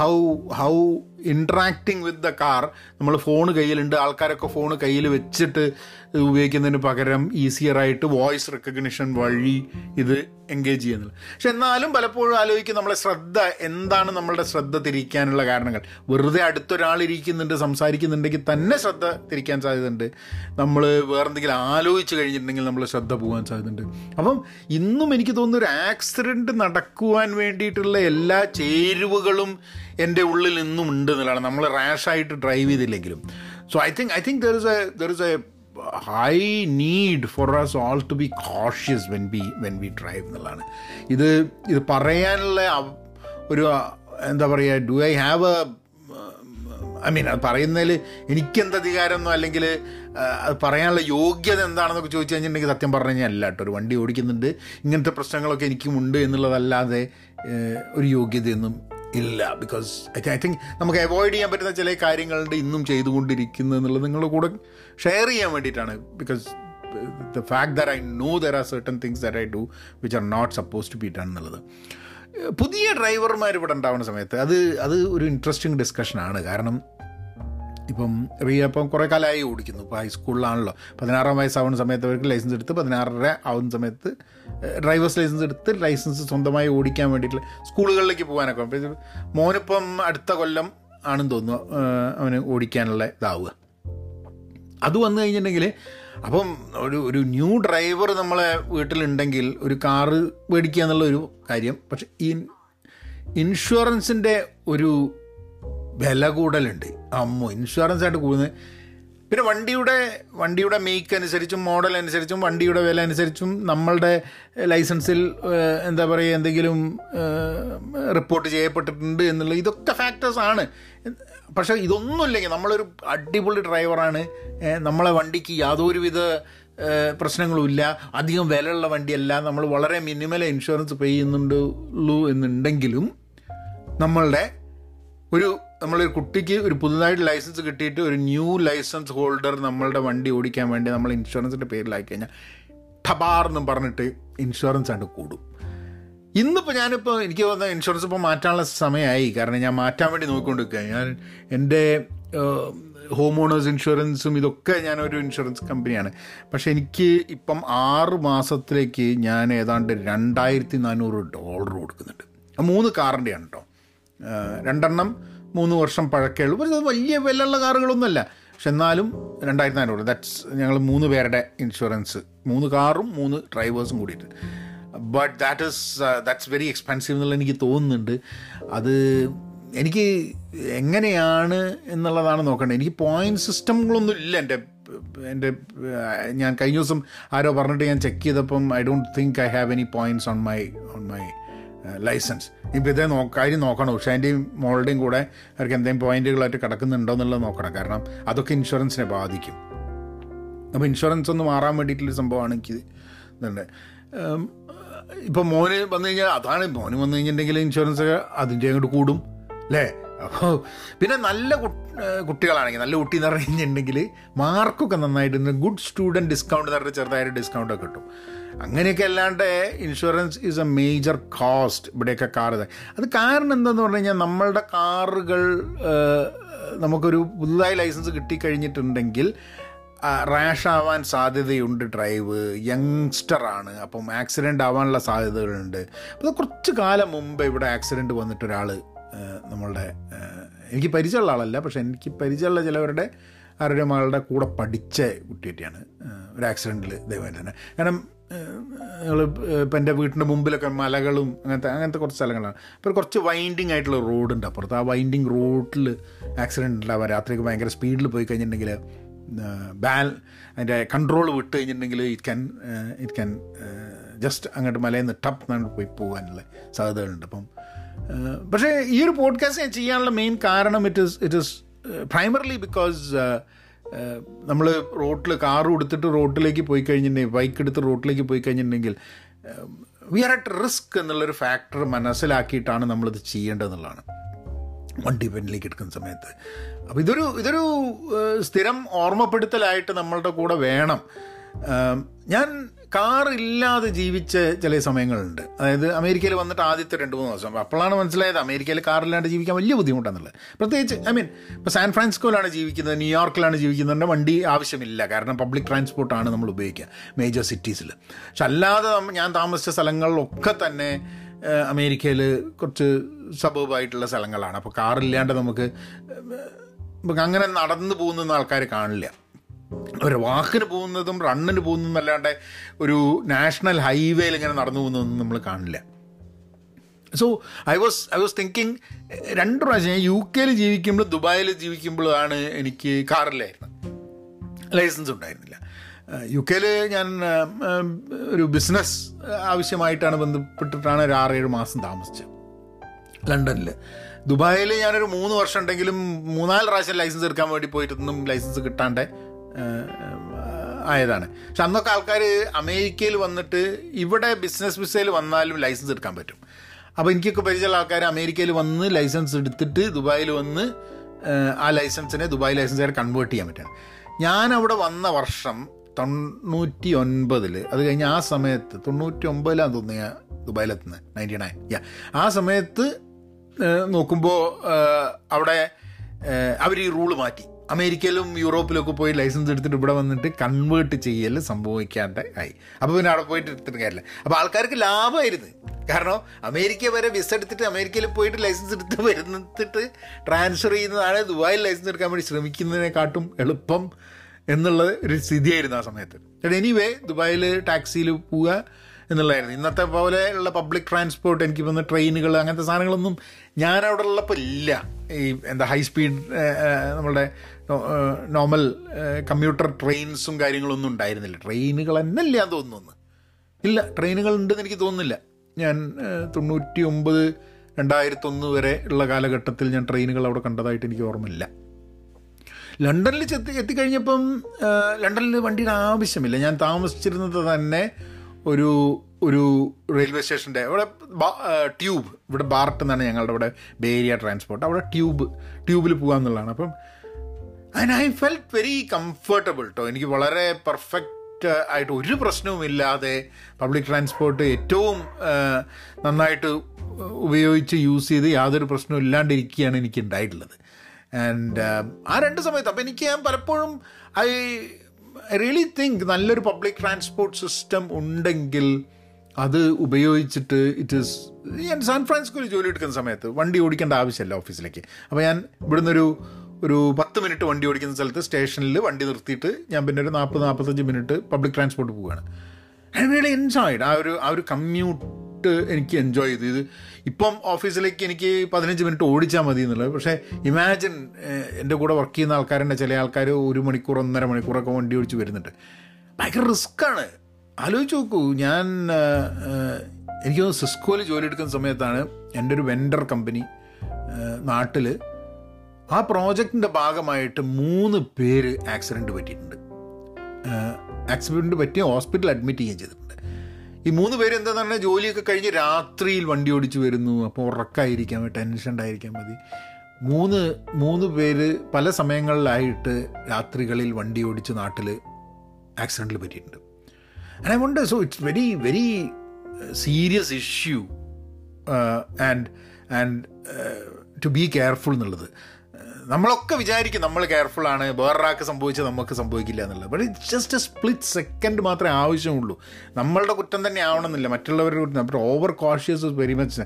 how how interacting with the car നമ്മൾ ഫോൺ കയ്യിലുണ്ട്. ആൾക്കാരൊക്കെ ഫോൺ കയ്യിൽ വെച്ചിട്ട് ഉപയോഗിക്കുന്നതിന് പകരം ഈസിയറായിട്ട് വോയിസ് റെക്കഗ്നിഷൻ വഴി ഇത് എൻഗേജ് ചെയ്യുന്നത്. പക്ഷെ എന്നാലും പലപ്പോഴും ആലോചിക്കും നമ്മളെ ശ്രദ്ധ എന്താണ് നമ്മളുടെ ശ്രദ്ധ തിരിക്കാനുള്ള കാരണങ്ങൾ. വെറുതെ അടുത്തൊരാളിരിക്കുന്നുണ്ട് സംസാരിക്കുന്നുണ്ടെങ്കിൽ തന്നെ ശ്രദ്ധ തിരിക്കാൻ സാധ്യതയുണ്ട്. നമ്മൾ വേറെന്തെങ്കിലും ആലോചിച്ച് കഴിഞ്ഞിട്ടുണ്ടെങ്കിൽ നമ്മൾ ശ്രദ്ധ പോകാൻ സാധ്യതയുണ്ട്. അപ്പം ഇന്നും എനിക്ക് തോന്നുന്നു ഒരു ആക്സിഡന്റ് നടക്കുവാൻ വേണ്ടിയിട്ടുള്ള എല്ലാ ചേരുവകളും എന്റെ ഉള്ളിൽ നിന്നും ഉണ്ട് എന്നുള്ളതാണ്. നമ്മൾ റാഷായിട്ട് ഡ്രൈവ് ചെയ്തില്ലെങ്കിലും. So I think I think there is a there is a high need for us all to be cautious when be when be drive എന്നുള്ളതാണ്. ഇത് ഇത് പറയാനുള്ള ഒരു എന്താ പറയുക do I have a I mean അത് പറയുന്നതിൽ എനിക്കെന്ത് അധികാരമൊന്നും അല്ലെങ്കിൽ അത് പറയാനുള്ള യോഗ്യത എന്താണെന്നൊക്കെ ചോദിച്ചു കഴിഞ്ഞിട്ടുണ്ടെങ്കിൽ സത്യം പറഞ്ഞു കഴിഞ്ഞാൽ അല്ല കേട്ടോ. ഒരു വണ്ടി ഓടിക്കുന്നുണ്ട്. ഇങ്ങനത്തെ പ്രശ്നങ്ങളൊക്കെ എനിക്കുമുണ്ട് എന്നുള്ളതല്ലാതെ ഒരു യോഗ്യതയൊന്നും ഇല്ല. ബിക്കോസ് ഐ ഐ തിങ്ക് നമുക്ക് അവോയ്ഡ് ചെയ്യാൻ പറ്റുന്ന ചില കാര്യങ്ങളുണ്ട് ഇന്നും ചെയ്തുകൊണ്ടിരിക്കുന്നത് എന്നുള്ളത് നിങ്ങളുടെ കൂടെ ഷെയർ ചെയ്യാൻ വേണ്ടിയിട്ടാണ്. Because the fact there I know there are certain things there I do which are not suppose to be done എന്നുള്ളത്. പുതിയ ഡ്രൈവർമാർ ഇവിടെ ഉണ്ടാവുന്ന സമയത്ത് അത് അത് ഒരു ഇൻട്രസ്റ്റിംഗ് ഡിസ്കഷനാണ് കാരണം ഇപ്പം റിയ ഇപ്പം കുറേ കാലമായി ഓടിക്കുന്നു. ഇപ്പോൾ ഹൈസ്കൂളിലാണല്ലോ പതിനാറാം വയസ്സാവുന്ന സമയത്ത് അവർക്ക് ലൈസൻസ് എടുത്ത് പതിനാറര ആവുന്ന സമയത്ത് ഡ്രൈവേഴ്സ് ലൈസൻസ് എടുത്ത് ലൈസൻസ് സ്വന്തമായി ഓടിക്കാൻ വേണ്ടിയിട്ടുള്ള സ്കൂളുകളിലേക്ക് പോകാനൊക്കെ മോനിപ്പം അടുത്ത കൊല്ലം ആണെന്ന് തോന്നുന്നു അവന് ഓടിക്കാനുള്ള ഇതാവുക. അത് വന്നു കഴിഞ്ഞിട്ടുണ്ടെങ്കിൽ അപ്പം ഒരു ഒരു ന്യൂ ഡ്രൈവർ നമ്മളെ വീട്ടിലുണ്ടെങ്കിൽ ഒരു കാറ് മേടിക്കുക എന്നുള്ള ഒരു കാര്യം. പക്ഷെ ഈ ഇൻഷുറൻസിന്റെ ഒരു വില കൂടലുണ്ട്. അമ്മോ ഇൻഷുറൻസ് ആയിട്ട് കൂടുന്നത് പിന്നെ വണ്ടിയുടെ വണ്ടിയുടെ മേക്ക് അനുസരിച്ചും മോഡൽ അനുസരിച്ചും വണ്ടിയുടെ വില അനുസരിച്ചും നമ്മളുടെ ലൈസൻസിൽ എന്താ പറയുക എന്തെങ്കിലും റിപ്പോർട്ട് ചെയ്യപ്പെട്ടിട്ടുണ്ട് എന്നുള്ള ഇതൊക്കെ ഫാക്ടേഴ്സ് ഫാക്ടേഴ്സാണ് പക്ഷേ ഇതൊന്നുമില്ലെങ്കിൽ നമ്മളൊരു അടിപൊളി ഡ്രൈവറാണ് നമ്മളെ വണ്ടിക്ക് യാതൊരുവിധ പ്രശ്നങ്ങളുമില്ല അധികം വിലയുള്ള വണ്ടിയല്ല. നമ്മൾ വളരെ മിനിമൽ ഇൻഷുറൻസ് പേ ചെയ്യുന്നുണ്ടുള്ളൂ എന്നുണ്ടെങ്കിലും നമ്മളുടെ ഒരു നമ്മളൊരു കുട്ടിക്ക് ഒരു പുതുതായിട്ട് ലൈസൻസ് കിട്ടിയിട്ട് ഒരു ന്യൂ ലൈസൻസ് ഹോൾഡർ നമ്മളുടെ വണ്ടി ഓടിക്കാൻ വേണ്ടി നമ്മൾ ഇൻഷുറൻസിന്റെ പേരിലാക്കി കഴിഞ്ഞാൽ ഠബാർ എന്നും പറഞ്ഞിട്ട് ഇൻഷുറൻസ് ആണ്ട് കൂടും. ഇന്നിപ്പോൾ ഞാനിപ്പോൾ എനിക്ക് വന്ന ഇൻഷുറൻസ് ഇപ്പോൾ മാറ്റാനുള്ള സമയമായി. കാരണം ഞാൻ മാറ്റാൻ വേണ്ടി നോക്കിക്കൊണ്ടിരിക്കുക ഞാൻ എന്റെ ഹോം ഓണേഴ്സ് ഇൻഷുറൻസും ഇതൊക്കെ ഞാനൊരു ഇൻഷുറൻസ് കമ്പനിയാണ്. പക്ഷേ എനിക്ക് ഇപ്പം ആറ് മാസത്തിലേക്ക് ഞാൻ ഏതാണ്ട് രണ്ടായിരത്തി നാനൂറ് ഡോളർ കൊടുക്കുന്നുണ്ട്. മൂന്ന് കാറിന്റെയാണ് കേട്ടോ രണ്ടെണ്ണം മൂന്ന് വർഷം പഴക്കമുള്ളൂ പക്ഷേ അത് വലിയ വിലയുള്ള കാറുകളൊന്നുമല്ല. പക്ഷെ എന്നാലും രണ്ടായിരത്തി നാനൂറ്. ദാറ്റ്സ് ഞങ്ങൾ മൂന്ന് പേരുടെ ഇൻഷുറൻസ് മൂന്ന് കാറും മൂന്ന് ഡ്രൈവേഴ്സും കൂടിയിട്ട്. But that is that's very expensive എന്നുള്ള എനിക്ക് തോന്നുന്നുണ്ട്. അത് എനിക്ക് എങ്ങനെയാണ് എന്നുള്ളതാണ് നോക്കേണ്ടത്. എനിക്ക് പോയിന്റ് സിസ്റ്റങ്ങളൊന്നും ഇല്ല. എന്റെ എന്റെ ഞാൻ കഴിഞ്ഞ ദിവസം ആരോ പറഞ്ഞിട്ട് ഞാൻ ചെക്ക് ചെയ്തപ്പം I don't think I have any points on my on my licence ഇപ്പോൾ ഇതേ നോ കാര്യം നോക്കണം. ഉഷാന്റെയും മോളുടെയും കൂടെ അവർക്ക് എന്തെങ്കിലും പോയിന്റുകളായിട്ട് കിടക്കുന്നുണ്ടോ എന്നുള്ളത് നോക്കണം. കാരണം അതൊക്കെ ഇൻഷുറൻസിനെ ബാധിക്കും. അപ്പോൾ ഇൻഷുറൻസ് ഒന്ന് മാറാൻ വേണ്ടിയിട്ടുള്ള സംഭവമാണ് എനിക്ക് ഇതുണ്ട് ഇപ്പോൾ മോന് വന്നു കഴിഞ്ഞാൽ അതാണ് മോന് വന്നു കഴിഞ്ഞിട്ടുണ്ടെങ്കിൽ ഇൻഷുറൻസ് അതിന്റെ അങ്ങോട്ട് കൂടും. അല്ലേ? അപ്പോൾ പിന്നെ നല്ല കുട്ടികളാണെങ്കിൽ നല്ല കുട്ടി എന്ന് പറഞ്ഞു കഴിഞ്ഞിട്ടുണ്ടെങ്കിൽ മാർക്കൊക്കെ നന്നായിട്ട് ഗുഡ് സ്റ്റുഡന്റ് ഡിസ്കൗണ്ട് എന്ന് പറഞ്ഞിട്ട് ചെറുതായിട്ട് ഡിസ്കൗണ്ടൊക്കെ കിട്ടും. അങ്ങനെയൊക്കെ അല്ലാണ്ട് insurance is a major cost ഇവിടെയൊക്കെ കാർ അത് കാരണം എന്താണെന്ന് പറഞ്ഞു കഴിഞ്ഞാൽ നമ്മളുടെ കാറുകൾ നമുക്കൊരു പുതുതായി ലൈസൻസ് കിട്ടിക്കഴിഞ്ഞിട്ടുണ്ടെങ്കിൽ റാഷ് ആവാൻ സാധ്യതയുണ്ട് ഡ്രൈവ് യങ്സ്റ്ററാണ് അപ്പം ആക്സിഡന്റ് ആവാനുള്ള സാധ്യതകളുണ്ട്. അപ്പോൾ കുറച്ച് കാലം മുമ്പ് ഇവിടെ ആക്സിഡന്റ് വന്നിട്ട് ഒരാൾ നമ്മളുടെ എനിക്ക് പരിചയമുള്ള ആളല്ല പക്ഷെ എനിക്ക് പരിചയമുള്ള ചിലവരുടെ ആരുടെ മകളുടെ കൂടെ പഠിച്ച കുട്ടിയൊക്കെയാണ് ഒരു ആക്സിഡന്റിൽ ദൈവം തന്നെ കാരണം ഞങ്ങൾ ഇപ്പം എന്റെ വീട്ടിന്റെ മുമ്പിലൊക്കെ മലകളും അങ്ങനത്തെ അങ്ങനത്തെ കുറച്ച് സ്ഥലങ്ങളാണ്. അപ്പോൾ കുറച്ച് വൈൻഡിങ് ആയിട്ടുള്ള റോഡുണ്ട് അപ്പുറത്ത്. ആ വൈൻഡിങ് റോഡിൽ ആക്സിഡന്റ് ഉണ്ടാവുക രാത്രിയൊക്കെ ഭയങ്കര സ്പീഡിൽ പോയി കഴിഞ്ഞിട്ടുണ്ടെങ്കിൽ ബാൽ അതിന്റെ കൺട്രോൾ വിട്ട് കഴിഞ്ഞിട്ടുണ്ടെങ്കിൽ it can it can just അങ്ങോട്ട് മലയിൽ നിന്ന് ടപ്പ് അങ്ങോട്ട് പോയി പോകാനുള്ള സാധ്യതകളുണ്ട് അപ്പം. പക്ഷേ ഈ ഒരു പോഡ്കാസ്റ്റ് ഞാൻ ചെയ്യാനുള്ള മെയിൻ കാരണം it is it is primarily because നമ്മൾ റോട്ടിൽ കാർ കൊടുത്തിട്ട് റോട്ടിലേക്ക് പോയി കഴിഞ്ഞിട്ടുണ്ടെങ്കിൽ ബൈക്ക് എടുത്ത് റോട്ടിലേക്ക് പോയി കഴിഞ്ഞിട്ടുണ്ടെങ്കിൽ വി ആർ അറ്റ് റിസ്ക് എന്നുള്ളൊരു ഫാക്ടർ മനസ്സിലാക്കിയിട്ടാണ് നമ്മളിത് ചെയ്യേണ്ടതെന്നുള്ളതാണ്. വണ്ടി പെന്നിലേക്ക് എടുക്കുന്ന സമയത്ത്. അപ്പോൾ ഇതൊരു ഇതൊരു സ്ഥിരം ഓർമ്മപ്പെടുത്തലായിട്ട് നമ്മളുടെ കൂടെ വേണം. ഞാൻ കാർ ഇല്ലാതെ ജീവിച്ച ചില സമയങ്ങളുണ്ട്. അതായത് അമേരിക്കയിൽ വന്നിട്ട് ആദ്യത്തെ രണ്ട് മൂന്ന് ദിവസം. അപ്പോഴാണ് മനസ്സിലായത് അമേരിക്കയിൽ കാറില്ലാണ്ട് ജീവിക്കാൻ വലിയ ബുദ്ധിമുട്ടാണെന്നുള്ളത് പ്രത്യേകിച്ച് ഐ മീൻ ഇപ്പോൾ സാൻ ഫ്രാൻസിസ്കോയിലാണ് ജീവിക്കുന്നത് ന്യൂയോർക്കിലാണ് ജീവിക്കുന്നത് വണ്ടി ആവശ്യമില്ല. കാരണം പബ്ലിക് ട്രാൻസ്പോർട്ടാണ് നമ്മൾ ഉപയോഗിക്കുക മേജർ സിറ്റീസിൽ പക്ഷെ അല്ലാതെ ഞാൻ താമസിച്ച സ്ഥലങ്ങളിലൊക്കെ തന്നെ അമേരിക്കയിൽ കുറച്ച് സബബായിട്ടുള്ള സ്ഥലങ്ങളാണ്. അപ്പോൾ കാറില്ലാണ്ട് നമുക്ക് അങ്ങനെ നടന്നു പോകുന്ന ആൾക്കാർ കാണില്ല. ഒരു വാക്കിന് പോകുന്നതും റണ്ണിന് പോകുന്നതും അല്ലാണ്ട് ഒരു നാഷണൽ ഹൈവേയിൽ ഇങ്ങനെ നടന്നു പോകുന്നതൊന്നും നമ്മൾ കാണില്ല. So I was I was thinking രണ്ട് പ്രാവശ്യം ഞാൻ യു കെയിൽ ജീവിക്കുമ്പോൾ ദുബായിൽ ജീവിക്കുമ്പോഴാണ് എനിക്ക് കാറില്ലായിരുന്നു ലൈസൻസ് ഉണ്ടായിരുന്നില്ല. യു കെയിൽ ഞാൻ ഒരു ബിസിനസ് ആവശ്യമായിട്ടാണ് ബന്ധപ്പെട്ടിട്ടാണ് ഒരു ആറേഴ് മാസം താമസിച്ചത്. ലണ്ടനിൽ ദുബായിൽ ഞാനൊരു മൂന്ന് വർഷം ഉണ്ടെങ്കിലും മൂന്നാൽ പ്രാവശ്യം ലൈസൻസ് എടുക്കാൻ വേണ്ടി പോയിട്ടൊന്നും ലൈസൻസ് കിട്ടാണ്ട് ആയതാണ്. പക്ഷെ അന്നൊക്കെ ആൾക്കാർ അമേരിക്കയിൽ വന്നിട്ട് ഇവിടെ ബിസിനസ് വിസയിൽ വന്നാലും ലൈസൻസ് എടുക്കാൻ പറ്റും. അപ്പോൾ എനിക്കൊക്കെ പരിചയമുള്ള ആൾക്കാർ അമേരിക്കയിൽ വന്ന് ലൈസൻസ് എടുത്തിട്ട് ദുബായിൽ വന്ന് ആ ലൈസൻസിനെ ദുബായ് ലൈസൻസായി കൺവേർട്ട് ചെയ്യാൻ പറ്റുകയാണ്. ഞാൻ അവിടെ വന്ന വർഷം തൊണ്ണൂറ്റി ഒൻപതിൽ അത് കഴിഞ്ഞ് ആ സമയത്ത് തൊണ്ണൂറ്റി ഒമ്പതിലാണ് തോന്നിയ ദുബായിലെത്തുന്നത് നയന്റി നയൻ യാ ആ സമയത്ത് നോക്കുമ്പോൾ അവിടെ അവർ ഈ റൂൾ മാറ്റി. അമേരിക്കയിലും യൂറോപ്പിലൊക്കെ പോയി ലൈസൻസ് എടുത്തിട്ട് ഇവിടെ വന്നിട്ട് കൺവേർട്ട് ചെയ്യൽ സംഭവിക്കാണ്ട് ആയി. അപ്പോൾ പിന്നെ അവിടെ പോയിട്ട് എടുത്തിട്ട് കാര്യമില്ല. അപ്പോൾ ആൾക്കാർക്ക് ലാഭമായിരുന്നു കാരണം അമേരിക്ക വരെ വിസ എടുത്തിട്ട് അമേരിക്കയിൽ പോയിട്ട് ലൈസൻസ് എടുത്ത് വരുന്നിട്ട് ട്രാൻസ്ഫർ ചെയ്യുന്നതാണ് ദുബായിൽ ലൈസൻസ് എടുക്കാൻ വേണ്ടി ശ്രമിക്കുന്നതിനെക്കാട്ടും എളുപ്പം എന്നുള്ള ഒരു സ്ഥിതിയായിരുന്നു ആ സമയത്ത്. എനിവേ ദുബായിൽ ടാക്സിയിൽ പോവുക എന്നുള്ളതായിരുന്നു. ഇന്നത്തെ പോലെ ഉള്ള പബ്ലിക് ട്രാൻസ്പോർട്ട് എനിക്ക് വന്ന ട്രെയിനുകൾ അങ്ങനത്തെ സാധനങ്ങളൊന്നും ഞാൻ അവിടെ ഉള്ളപ്പോൾ ഇല്ല. ഈ എന്താ ഹൈ സ്പീഡ് നമ്മളുടെ നോർമൽ കമ്പ്യൂട്ടർ ട്രെയിൻസും കാര്യങ്ങളൊന്നും ഉണ്ടായിരുന്നില്ല. ട്രെയിനുകൾ തന്നെ ഇല്ല തോന്നുന്നു? ഇല്ല ട്രെയിനുകൾ ഉണ്ടെന്ന് എനിക്ക് തോന്നുന്നില്ല. ഞാൻ തൊണ്ണൂറ്റി ഒമ്പത് രണ്ടായിരത്തൊന്ന് വരെ ഉള്ള കാലഘട്ടത്തിൽ ഞാൻ ട്രെയിനുകൾ അവിടെ കണ്ടതായിട്ട് എനിക്ക് ഓർമ്മയില്ല. ലണ്ടനിൽ ചെത്തി എത്തിക്കഴിഞ്ഞപ്പം ലണ്ടനിൽ വണ്ടിയുടെ ആവശ്യമില്ല. ഞാൻ താമസിച്ചിരുന്നത് തന്നെ ഒരു ഒരു റെയിൽവേ സ്റ്റേഷന്റെ അവിടെ ട്യൂബ്. ഇവിടെ ബാർട്ട് എന്നാണ് ഞങ്ങളുടെ ഇവിടെ ബേരിയ ട്രാൻസ്പോർട്ട്. അവിടെ ട്യൂബ് ട്യൂബിൽ പോകാമെന്നുള്ളതാണ് അപ്പം and I felt very comfortable കേട്ടോ എനിക്ക് വളരെ പെർഫെക്റ്റ് പെർഫെക്റ്റ് ആയിട്ട് ഒരു പ്രശ്നവുമില്ലാതെ പബ്ലിക് ട്രാൻസ്പോർട്ട് ഏറ്റവും നന്നായിട്ട് ഉപയോഗിച്ച് യൂസ് ചെയ്ത് യാതൊരു പ്രശ്നവും ഇല്ലാണ്ടിരിക്കുകയാണ് എനിക്ക് ഉണ്ടായിട്ടുള്ളത് ആൻഡ് ആ രണ്ട് സമയത്ത് അപ്പം എനിക്ക് ഞാൻ പലപ്പോഴും ഐ റിയലി തിങ്ക് നല്ലൊരു പബ്ലിക് ട്രാൻസ്പോർട്ട് സിസ്റ്റം ഉണ്ടെങ്കിൽ അത് ഉപയോഗിച്ചിട്ട് ഇറ്റ് ഈസ് ഞാൻ സാൻ ഫ്രാൻസിസ്കോയിൽ ജോലി എടുക്കുന്ന സമയത്ത് വണ്ടി ഓടിക്കേണ്ട ആവശ്യമില്ല ഓഫീസിലേക്ക് അപ്പോൾ ഞാൻ ഇവിടുന്ന് ഒരു പത്ത് മിനിറ്റ് വണ്ടി ഓടിക്കുന്ന സ്ഥലത്ത് സ്റ്റേഷനിൽ വണ്ടി നിർത്തിയിട്ട് ഞാൻ പിന്നെ ഒരു നാൽപ്പത് നാൽപ്പത്തഞ്ച് മിനിറ്റ് പബ്ലിക് ട്രാൻസ്പോർട്ട് പോവുകയാണ്. ഐ റിയലി ആ ഒരു ആ ഒരു കമ്മ്യൂട്ട് എനിക്ക് എൻജോയ് ചെയ്തു. ഇത് ഇപ്പം ഓഫീസിലേക്ക് എനിക്ക് പതിനഞ്ച് മിനിറ്റ് ഓടിച്ചാൽ മതി എന്നുള്ളത്. പക്ഷേ ഇമാജിൻ എന്റെ കൂടെ വർക്ക് ചെയ്യുന്ന ആൾക്കാരുണ്ട്. ചില ആൾക്കാർ ഒരു മണിക്കൂർ ഒന്നര മണിക്കൂറൊക്കെ വണ്ടി ഓടിച്ച് വരുന്നുണ്ട്. ഭയങ്കര റിസ്ക്കാണ് ആലോചിച്ച് നോക്കൂ. ഞാൻ എനിക്ക് സിസ്കോയിൽ ജോലി എടുക്കുന്ന സമയത്താണ് എന്റെ ഒരു വെൻഡർ കമ്പനി നാട്ടിൽ ആ പ്രോജക്റ്റിന്റെ ഭാഗമായിട്ട് മൂന്ന് പേര് ആക്സിഡന്റ് പറ്റിയിട്ടുണ്ട്. ആക്സിഡന്റ് പറ്റി ഹോസ്പിറ്റലിൽ അഡ്മിറ്റ് ചെയ്യുകയും ചെയ്തിട്ടുണ്ട്. ഈ മൂന്ന് പേര് എന്താണെന്ന് പറഞ്ഞാൽ ജോലിയൊക്കെ കഴിഞ്ഞ് രാത്രിയിൽ വണ്ടി ഓടിച്ച് വരുന്നു. അപ്പോൾ ഉറക്കായിരിക്കാം ടെൻഷൻ ഉണ്ടായിരിക്കാം മതി. മൂന്ന് മൂന്ന് പേര് പല സമയങ്ങളിലായിട്ട് രാത്രികളിൽ വണ്ടി ഓടിച്ച് നാട്ടിൽ ആക്സിഡന്റിൽ പറ്റിയിട്ടുണ്ട്. And I wonder so it's very very serious issue and and to be careful എന്നുള്ളത്. നമ്മളൊക്കെ വിചാരിക്കും നമ്മൾ കെയർഫുൾ ആണ്. വേറൊരാൾക്ക് സംഭവിച്ചാൽ നമുക്ക് സംഭവിക്കില്ല എന്നുള്ളത്. But it's just a split second മാത്രമേ ആവശ്യമുള്ളൂ. നമ്മളുടെ കുറ്റം തന്നെ ആവണമെന്നില്ല. മറ്റുള്ളവരുടെ കുറ്റം. അപ്പോൾ ഓവർ കോഷ്യസ് വെരി മച്ച്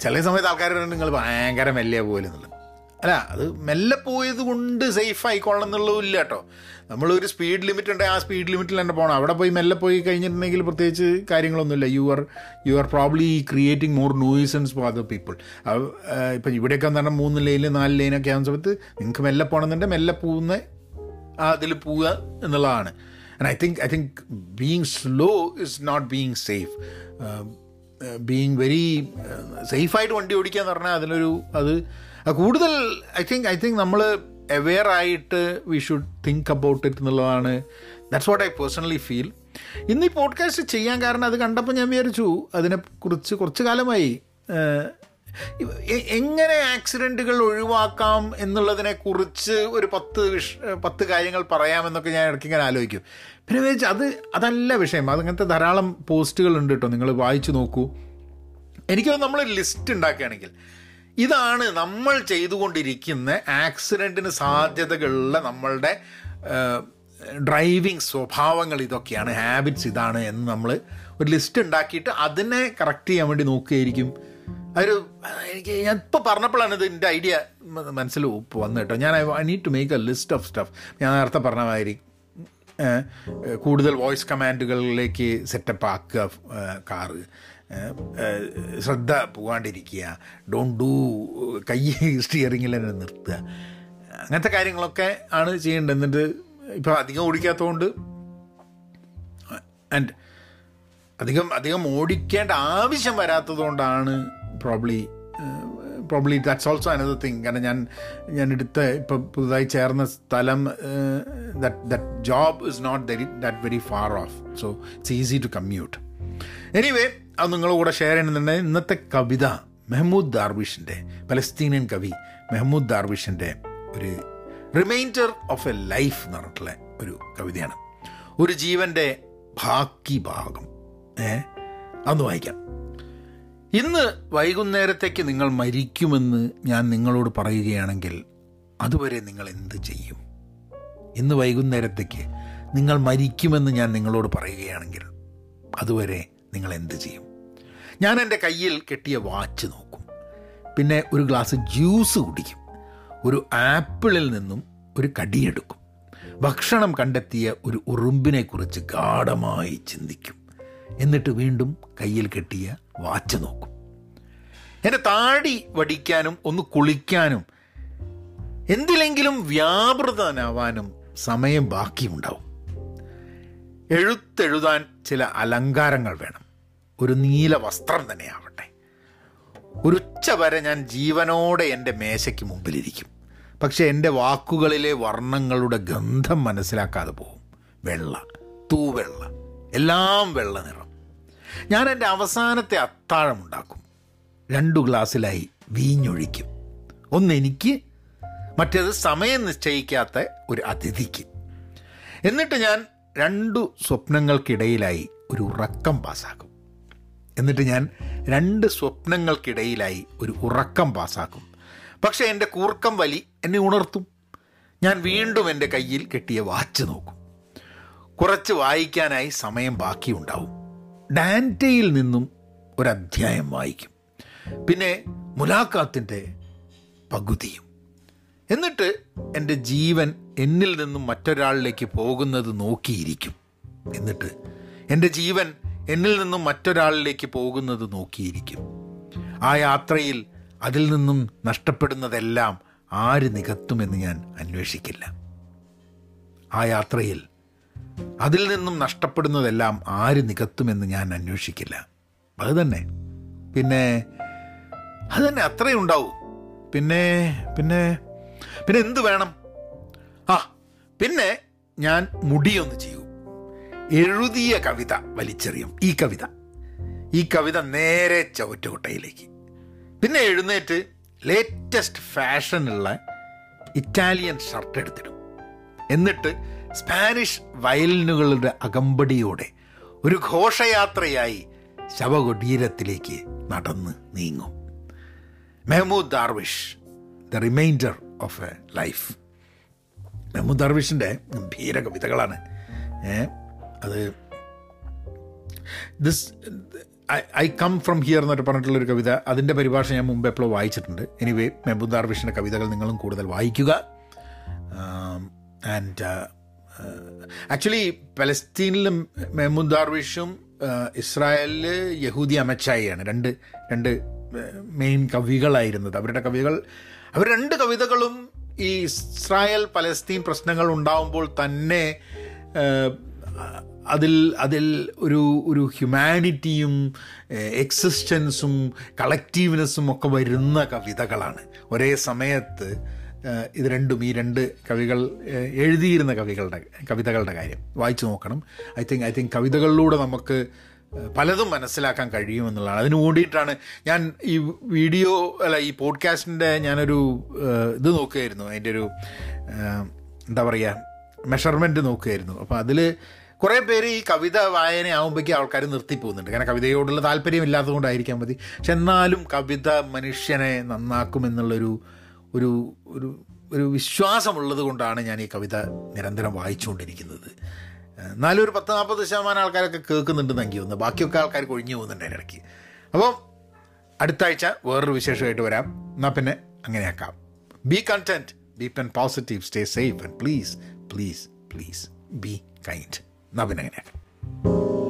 ചില സമയത്ത് ആൾക്കാർ നിങ്ങൾ ഭയങ്കര മെല്ലിയ പോലെ എന്നുള്ളത്. അല്ല അത് മെല്ലെ പോയത് കൊണ്ട് സേഫ് ആയിക്കോളണം എന്നുള്ളതും ഇല്ല കേട്ടോ നമ്മളൊരു സ്പീഡ് ലിമിറ്റ് ഉണ്ട്. ആ സ്പീഡ് ലിമിറ്റിൽ തന്നെ പോകണം അവിടെ പോയി മെല്ലെ പോയി കഴിഞ്ഞിട്ടുണ്ടെങ്കിൽ പ്രത്യേകിച്ച് കാര്യങ്ങളൊന്നുമില്ല. You are you are probably creating more nuisance for other people ഇപ്പം ഇവിടെയൊക്കെ എന്ന് മൂന്ന് ലൈനിൽ നാല് ലൈനൊക്കെ ആകുന്ന സമയത്ത് നിങ്ങൾക്ക് മെല്ലെ പോകണമെന്നുണ്ടെങ്കിൽ മെല്ലെ പോകുന്ന അതിൽ പോവുക എന്നുള്ളതാണ്. And I think I think being slow is not being safe being very സേഫായിട്ട് വണ്ടി ഓടിക്കുക എന്ന് പറഞ്ഞാൽ അതിലൊരു അത് അത് കൂടുതൽ ഐ തിങ്ക് ഐ തിങ്ക് നമ്മൾ അവെയർ ആയിട്ട് we should think about it എന്നുള്ളതാണ്. That's what I personally feel ഇന്ന് ഈ പോഡ്കാസ്റ്റ് ചെയ്യാൻ കാരണം അത് കണ്ടപ്പോൾ ഞാൻ വിചാരിച്ചു അതിനെക്കുറിച്ച് കുറച്ച് കാലമായി. എങ്ങനെ ആക്സിഡന്റുകൾ ഒഴിവാക്കാം എന്നുള്ളതിനെക്കുറിച്ച് ഒരു പത്ത് വിഷ പത്ത് കാര്യങ്ങൾ പറയാമെന്നൊക്കെ ഞാൻ ഇടയ്ക്ക് ഇങ്ങനെ ആലോചിക്കും. പിന്നെ വിചാരിച്ചു അത് അതല്ല വിഷയം. അതങ്ങനത്തെ ധാരാളം പോസ്റ്റുകൾ ഉണ്ട് കേട്ടോ നിങ്ങൾ വായിച്ചു നോക്കൂ. എനിക്കത് നമ്മൾ ലിസ്റ്റ് ഉണ്ടാക്കുകയാണെങ്കിൽ. ഇതാണ് നമ്മൾ ചെയ്തുകൊണ്ടിരിക്കുന്ന ആക്സിഡന്റിന് സാധ്യതകളുള്ള നമ്മളുടെ ഡ്രൈവിംഗ് സ്വഭാവങ്ങൾ ഇതൊക്കെയാണ് ഹാബിറ്റ്സ് ഇതാണ് എന്ന് നമ്മൾ ഒരു ലിസ്റ്റ് ഉണ്ടാക്കിയിട്ട് അതിനെ കറക്റ്റ് ചെയ്യാൻ വേണ്ടി നോക്കുകയായിരിക്കും. അതൊരു എനിക്ക് ഞാൻ ഇപ്പോൾ പറഞ്ഞപ്പോഴാണ് ഇത് എന്റെ ഐഡിയ മനസ്സിൽ വന്നു കേട്ടോ. ഞാൻ I need to make a list of stuff ഞാൻ നേരത്തെ പറഞ്ഞ മാതിരി കൂടുതൽ വോയിസ് കമാൻഡുകളിലേക്ക് സെറ്റപ്പ് ആക്കുക കാറ്. ശ്രദ്ധ പോകാണ്ടിരിക്കുക. ഡോണ്ട് ഡൂ കൈ സ്റ്റിയറിങ്ങിൽ തന്നെ നിർത്തുക. അങ്ങനത്തെ കാര്യങ്ങളൊക്കെ ആണ് ചെയ്യേണ്ടത്. എന്നിട്ട് ഇപ്പോൾ അധികം ഓടിക്കാത്തതുകൊണ്ട് ആൻഡ് അധികം അധികം ഓടിക്കേണ്ട ആവശ്യം വരാത്തതുകൊണ്ടാണ് probably probably that's also another thing കാരണം ഞാൻ ഞാൻ എടുത്ത ഇപ്പം പുതുതായി ചേർന്ന സ്ഥലം that that job is not that very far off so it's easy to commute anyway അത് നിങ്ങളുടെ കൂടെ ഷെയർ ചെയ്യുന്നുണ്ടെങ്കിൽ ഇന്നത്തെ കവിത മെഹമ്മൂദ് ദാർവിഷിന്റെ പലസ്തീനിയൻ കവി മെഹമ്മൂദ് ദാർവിഷിന്റെ ഒരു റിമൈൻഡർ ഓഫ് എ ലൈഫ് എന്ന് പറഞ്ഞിട്ടുള്ള ഒരു കവിതയാണ്. ഒരു ജീവന്റെ ബാക്കി ഭാഗം. ഏ? അന്ന് വായിക്കാം. ഇന്ന് വൈകുന്നേരത്തേക്ക് നിങ്ങൾ മരിക്കുമെന്ന് ഞാൻ നിങ്ങളോട് പറയുകയാണെങ്കിൽ അതുവരെ നിങ്ങൾ എന്ത് ചെയ്യും? ഇന്ന് വൈകുന്നേരത്തേക്ക് നിങ്ങൾ മരിക്കുമെന്ന് ഞാൻ നിങ്ങളോട് പറയുകയാണെങ്കിൽ അതുവരെ നിങ്ങൾ എന്ത് ചെയ്യും? ഞാൻ എന്റെ കയ്യിൽ കെട്ടിയ വാച്ച് നോക്കും. പിന്നെ ഒരു ഗ്ലാസ് ജ്യൂസ് കുടിക്കും. ഒരു ആപ്പിളിൽ നിന്നും ഒരു കടിയെടുക്കും ഭക്ഷണം കണ്ടെത്തിയ ഒരു ഉറുമ്പിനെക്കുറിച്ച് ഗാഠമായി ചിന്തിക്കും. എന്നിട്ട് വീണ്ടും കയ്യിൽ കെട്ടിയ വാച്ച് നോക്കും. എന്റെ താടി വടിക്കാനും ഒന്ന് കുളിക്കാനും എന്തിലെങ്കിലും വ്യാപൃതനാവാനും സമയം ബാക്കിയുണ്ടാവും. എഴുത്തെഴുതാൻ ചില അലങ്കാരങ്ങൾ വേണം. ഒരു നീല വസ്ത്രം തന്നെയാവട്ടെ. ഒരുച്ച വരെ ഞാൻ ജീവനോടെ എന്റെ മേശയ്ക്ക് മുമ്പിലിരിക്കും. പക്ഷെ എന്റെ വാക്കുകളിലെ വർണങ്ങളുടെ ഗന്ധം മനസ്സിലാക്കാതെ പോകും. വെള്ള തൂവെള്ള എല്ലാം വെള്ള നിറം. ഞാൻ എന്റെ അവസാനത്തെ അത്താഴം ഉണ്ടാക്കും രണ്ടു ഗ്ലാസ്സിലായി വീഞ്ഞൊഴിക്കും. ഒന്ന് എനിക്ക് മറ്റേത് സമയം നിശ്ചയിക്കാത്ത ഒരു അതിഥിക്ക്. എന്നിട്ട് ഞാൻ രണ്ടു സ്വപ്നങ്ങൾക്കിടയിലായി ഒരു ഉറക്കം പാസ്സാക്കും എന്നിട്ട് ഞാൻ രണ്ട് സ്വപ്നങ്ങൾക്കിടയിലായി ഒരു ഉറക്കം പാസ്സാക്കും പക്ഷേ എന്റെ കൂർക്കം വലി എന്നെ ഉണർത്തും. ഞാൻ വീണ്ടും എന്റെ കയ്യിൽ കെട്ടിയ വാച്ച് നോക്കും. കുറച്ച് വായിക്കാനായി സമയം ബാക്കിയുണ്ടാവും. ഡാന്റയിൽ നിന്നും ഒരധ്യായം വായിക്കും. പിന്നെ മുലാഖാത്തിന്റെ പകുതിയും. എന്നിട്ട് എന്റെ ജീവൻ എന്നിൽ നിന്നും മറ്റൊരാളിലേക്ക് പോകുന്നത് നോക്കിയിരിക്കും. എന്നിട്ട് എന്റെ ജീവൻ എന്നിൽ നിന്നും മറ്റൊരാളിലേക്ക് പോകുന്നത് നോക്കിയിരിക്കും. ആ യാത്രയിൽ അതിൽ നിന്നും നഷ്ടപ്പെടുന്നതെല്ലാം ആര് നികത്തുമെന്ന് ഞാൻ അന്വേഷിക്കില്ല. ആ യാത്രയിൽ അതിൽ നിന്നും നഷ്ടപ്പെടുന്നതെല്ലാം ആര് നികത്തുമെന്ന് ഞാൻ അന്വേഷിക്കില്ല. അത് തന്നെ. പിന്നെ അത് തന്നെ അത്രയും ഉണ്ടാവും. പിന്നെ പിന്നെ പിന്നെ എന്ത് വേണം? ആ പിന്നെ ഞാൻ മുടിയൊന്ന് ചെയ്യും. എഴുതിയ കവിത വലിച്ചെറിയും. ഈ കവിത. ഈ കവിത നേരെ ചവറ്റുകൊട്ടയിലേക്ക് പിന്നെ എഴുന്നേറ്റ് ലേറ്റസ്റ്റ് ഫാഷനുള്ള ഇറ്റാലിയൻ ഷർട്ട് എടുത്തിടും. എന്നിട്ട് സ്പാനിഷ് വയലിനുകളുടെ അകമ്പടിയോടെ ഒരു ഘോഷയാത്രയായി ശവകുടീരത്തിലേക്ക് നടന്ന് നീങ്ങും. Mahmoud Darwish the reminder of a life Mahmoud ദർവിഷിന്റെ ഗംഭീര കവിതകളാണ്. അത് this I come from here എന്നൊക്കെ പറഞ്ഞിട്ടുള്ളൊരു കവിത. അതിന്റെ പരിഭാഷ ഞാൻ മുമ്പ് എപ്പോഴും വായിച്ചിട്ടുണ്ട്. എനിവേ മെഹബൂദ് ദാർവിഷിന്റെ കവിതകൾ നിങ്ങളും കൂടുതൽ വായിക്കുക. ആൻഡ് ആക്ച്വലി പലസ്തീനിലും മെഹ്മൂദ് ദാർവിഷും ഇസ്രായേലിൽ യഹൂദി അമച്ചായിയാണ്. രണ്ട് രണ്ട് മെയിൻ കവികളായിരുന്നത്. അവരുടെ കവികൾ അവർ രണ്ട് കവിതകളും ഈ ഇസ്രായേൽ പലസ്തീൻ പ്രശ്നങ്ങൾ ഉണ്ടാവുമ്പോൾ തന്നെ അതിൽ അതിൽ ഒരു ഒരു ഹ്യൂമാനിറ്റിയും എക്സിസ്റ്റൻസും കളക്റ്റീവ്നെസ്സും ഒക്കെ വരുന്ന കവിതകളാണ്. ഒരേ സമയത്ത് ഇത് രണ്ടും ഈ രണ്ട് കവികൾ എഴുതിയിരുന്ന കവികളുടെ കവിതകളുടെ കാര്യം. വായിച്ചു നോക്കണം. ഐ തിങ്ക് ഐ തിങ്ക് കവിതകളിലൂടെ നമുക്ക് പലതും മനസ്സിലാക്കാൻ കഴിയുമെന്നുള്ളതാണ് അതിന് വേണ്ടിയിട്ടാണ് ഞാൻ ഈ വീഡിയോ അല്ല ഈ പോഡ്കാസ്റ്റിന്റെ ഞാനൊരു ഇത് നോക്കുകയായിരുന്നു. അതിന്റെ ഒരു എന്താ പറയുക മെഷർമെന്റ് നോക്കുകയായിരുന്നു. അപ്പോൾ അതിൽ കുറേ പേര് ഈ കവിത വായനയാകുമ്പോഴേക്കും ആൾക്കാർ നിർത്തിപ്പോകുന്നുണ്ട് കാരണം കവിതയോടുള്ള താല്പര്യം ഇല്ലാത്തതുകൊണ്ടായിരിക്കാൻ മതി. പക്ഷെ എന്നാലും കവിത മനുഷ്യനെ നന്നാക്കുമെന്നുള്ളൊരു ഒരു ഒരു ഒരു വിശ്വാസമുള്ളത് കൊണ്ടാണ് ഞാൻ ഈ കവിത നിരന്തരം വായിച്ചുകൊണ്ടിരിക്കുന്നത്. എന്നാലും ഒരു പത്ത് നാൽപ്പത് ശതമാനം ആൾക്കാരൊക്കെ കേൾക്കുന്നുണ്ടെന്ന് എനിക്ക് തോന്നുന്നു ബാക്കിയൊക്കെ ആൾക്കാർ കൊഴിഞ്ഞു പോകുന്നുണ്ട് ഇടയ്ക്ക്. അപ്പം അടുത്ത ആഴ്ച വേറൊരു വിശേഷമായിട്ട് വരാം. എന്നാൽ പിന്നെ അങ്ങനെയാക്കാം. Be content be pen positive stay safe and please please please be kind എന്നാൽ പിന്നെ അങ്ങനെയാക്കാം.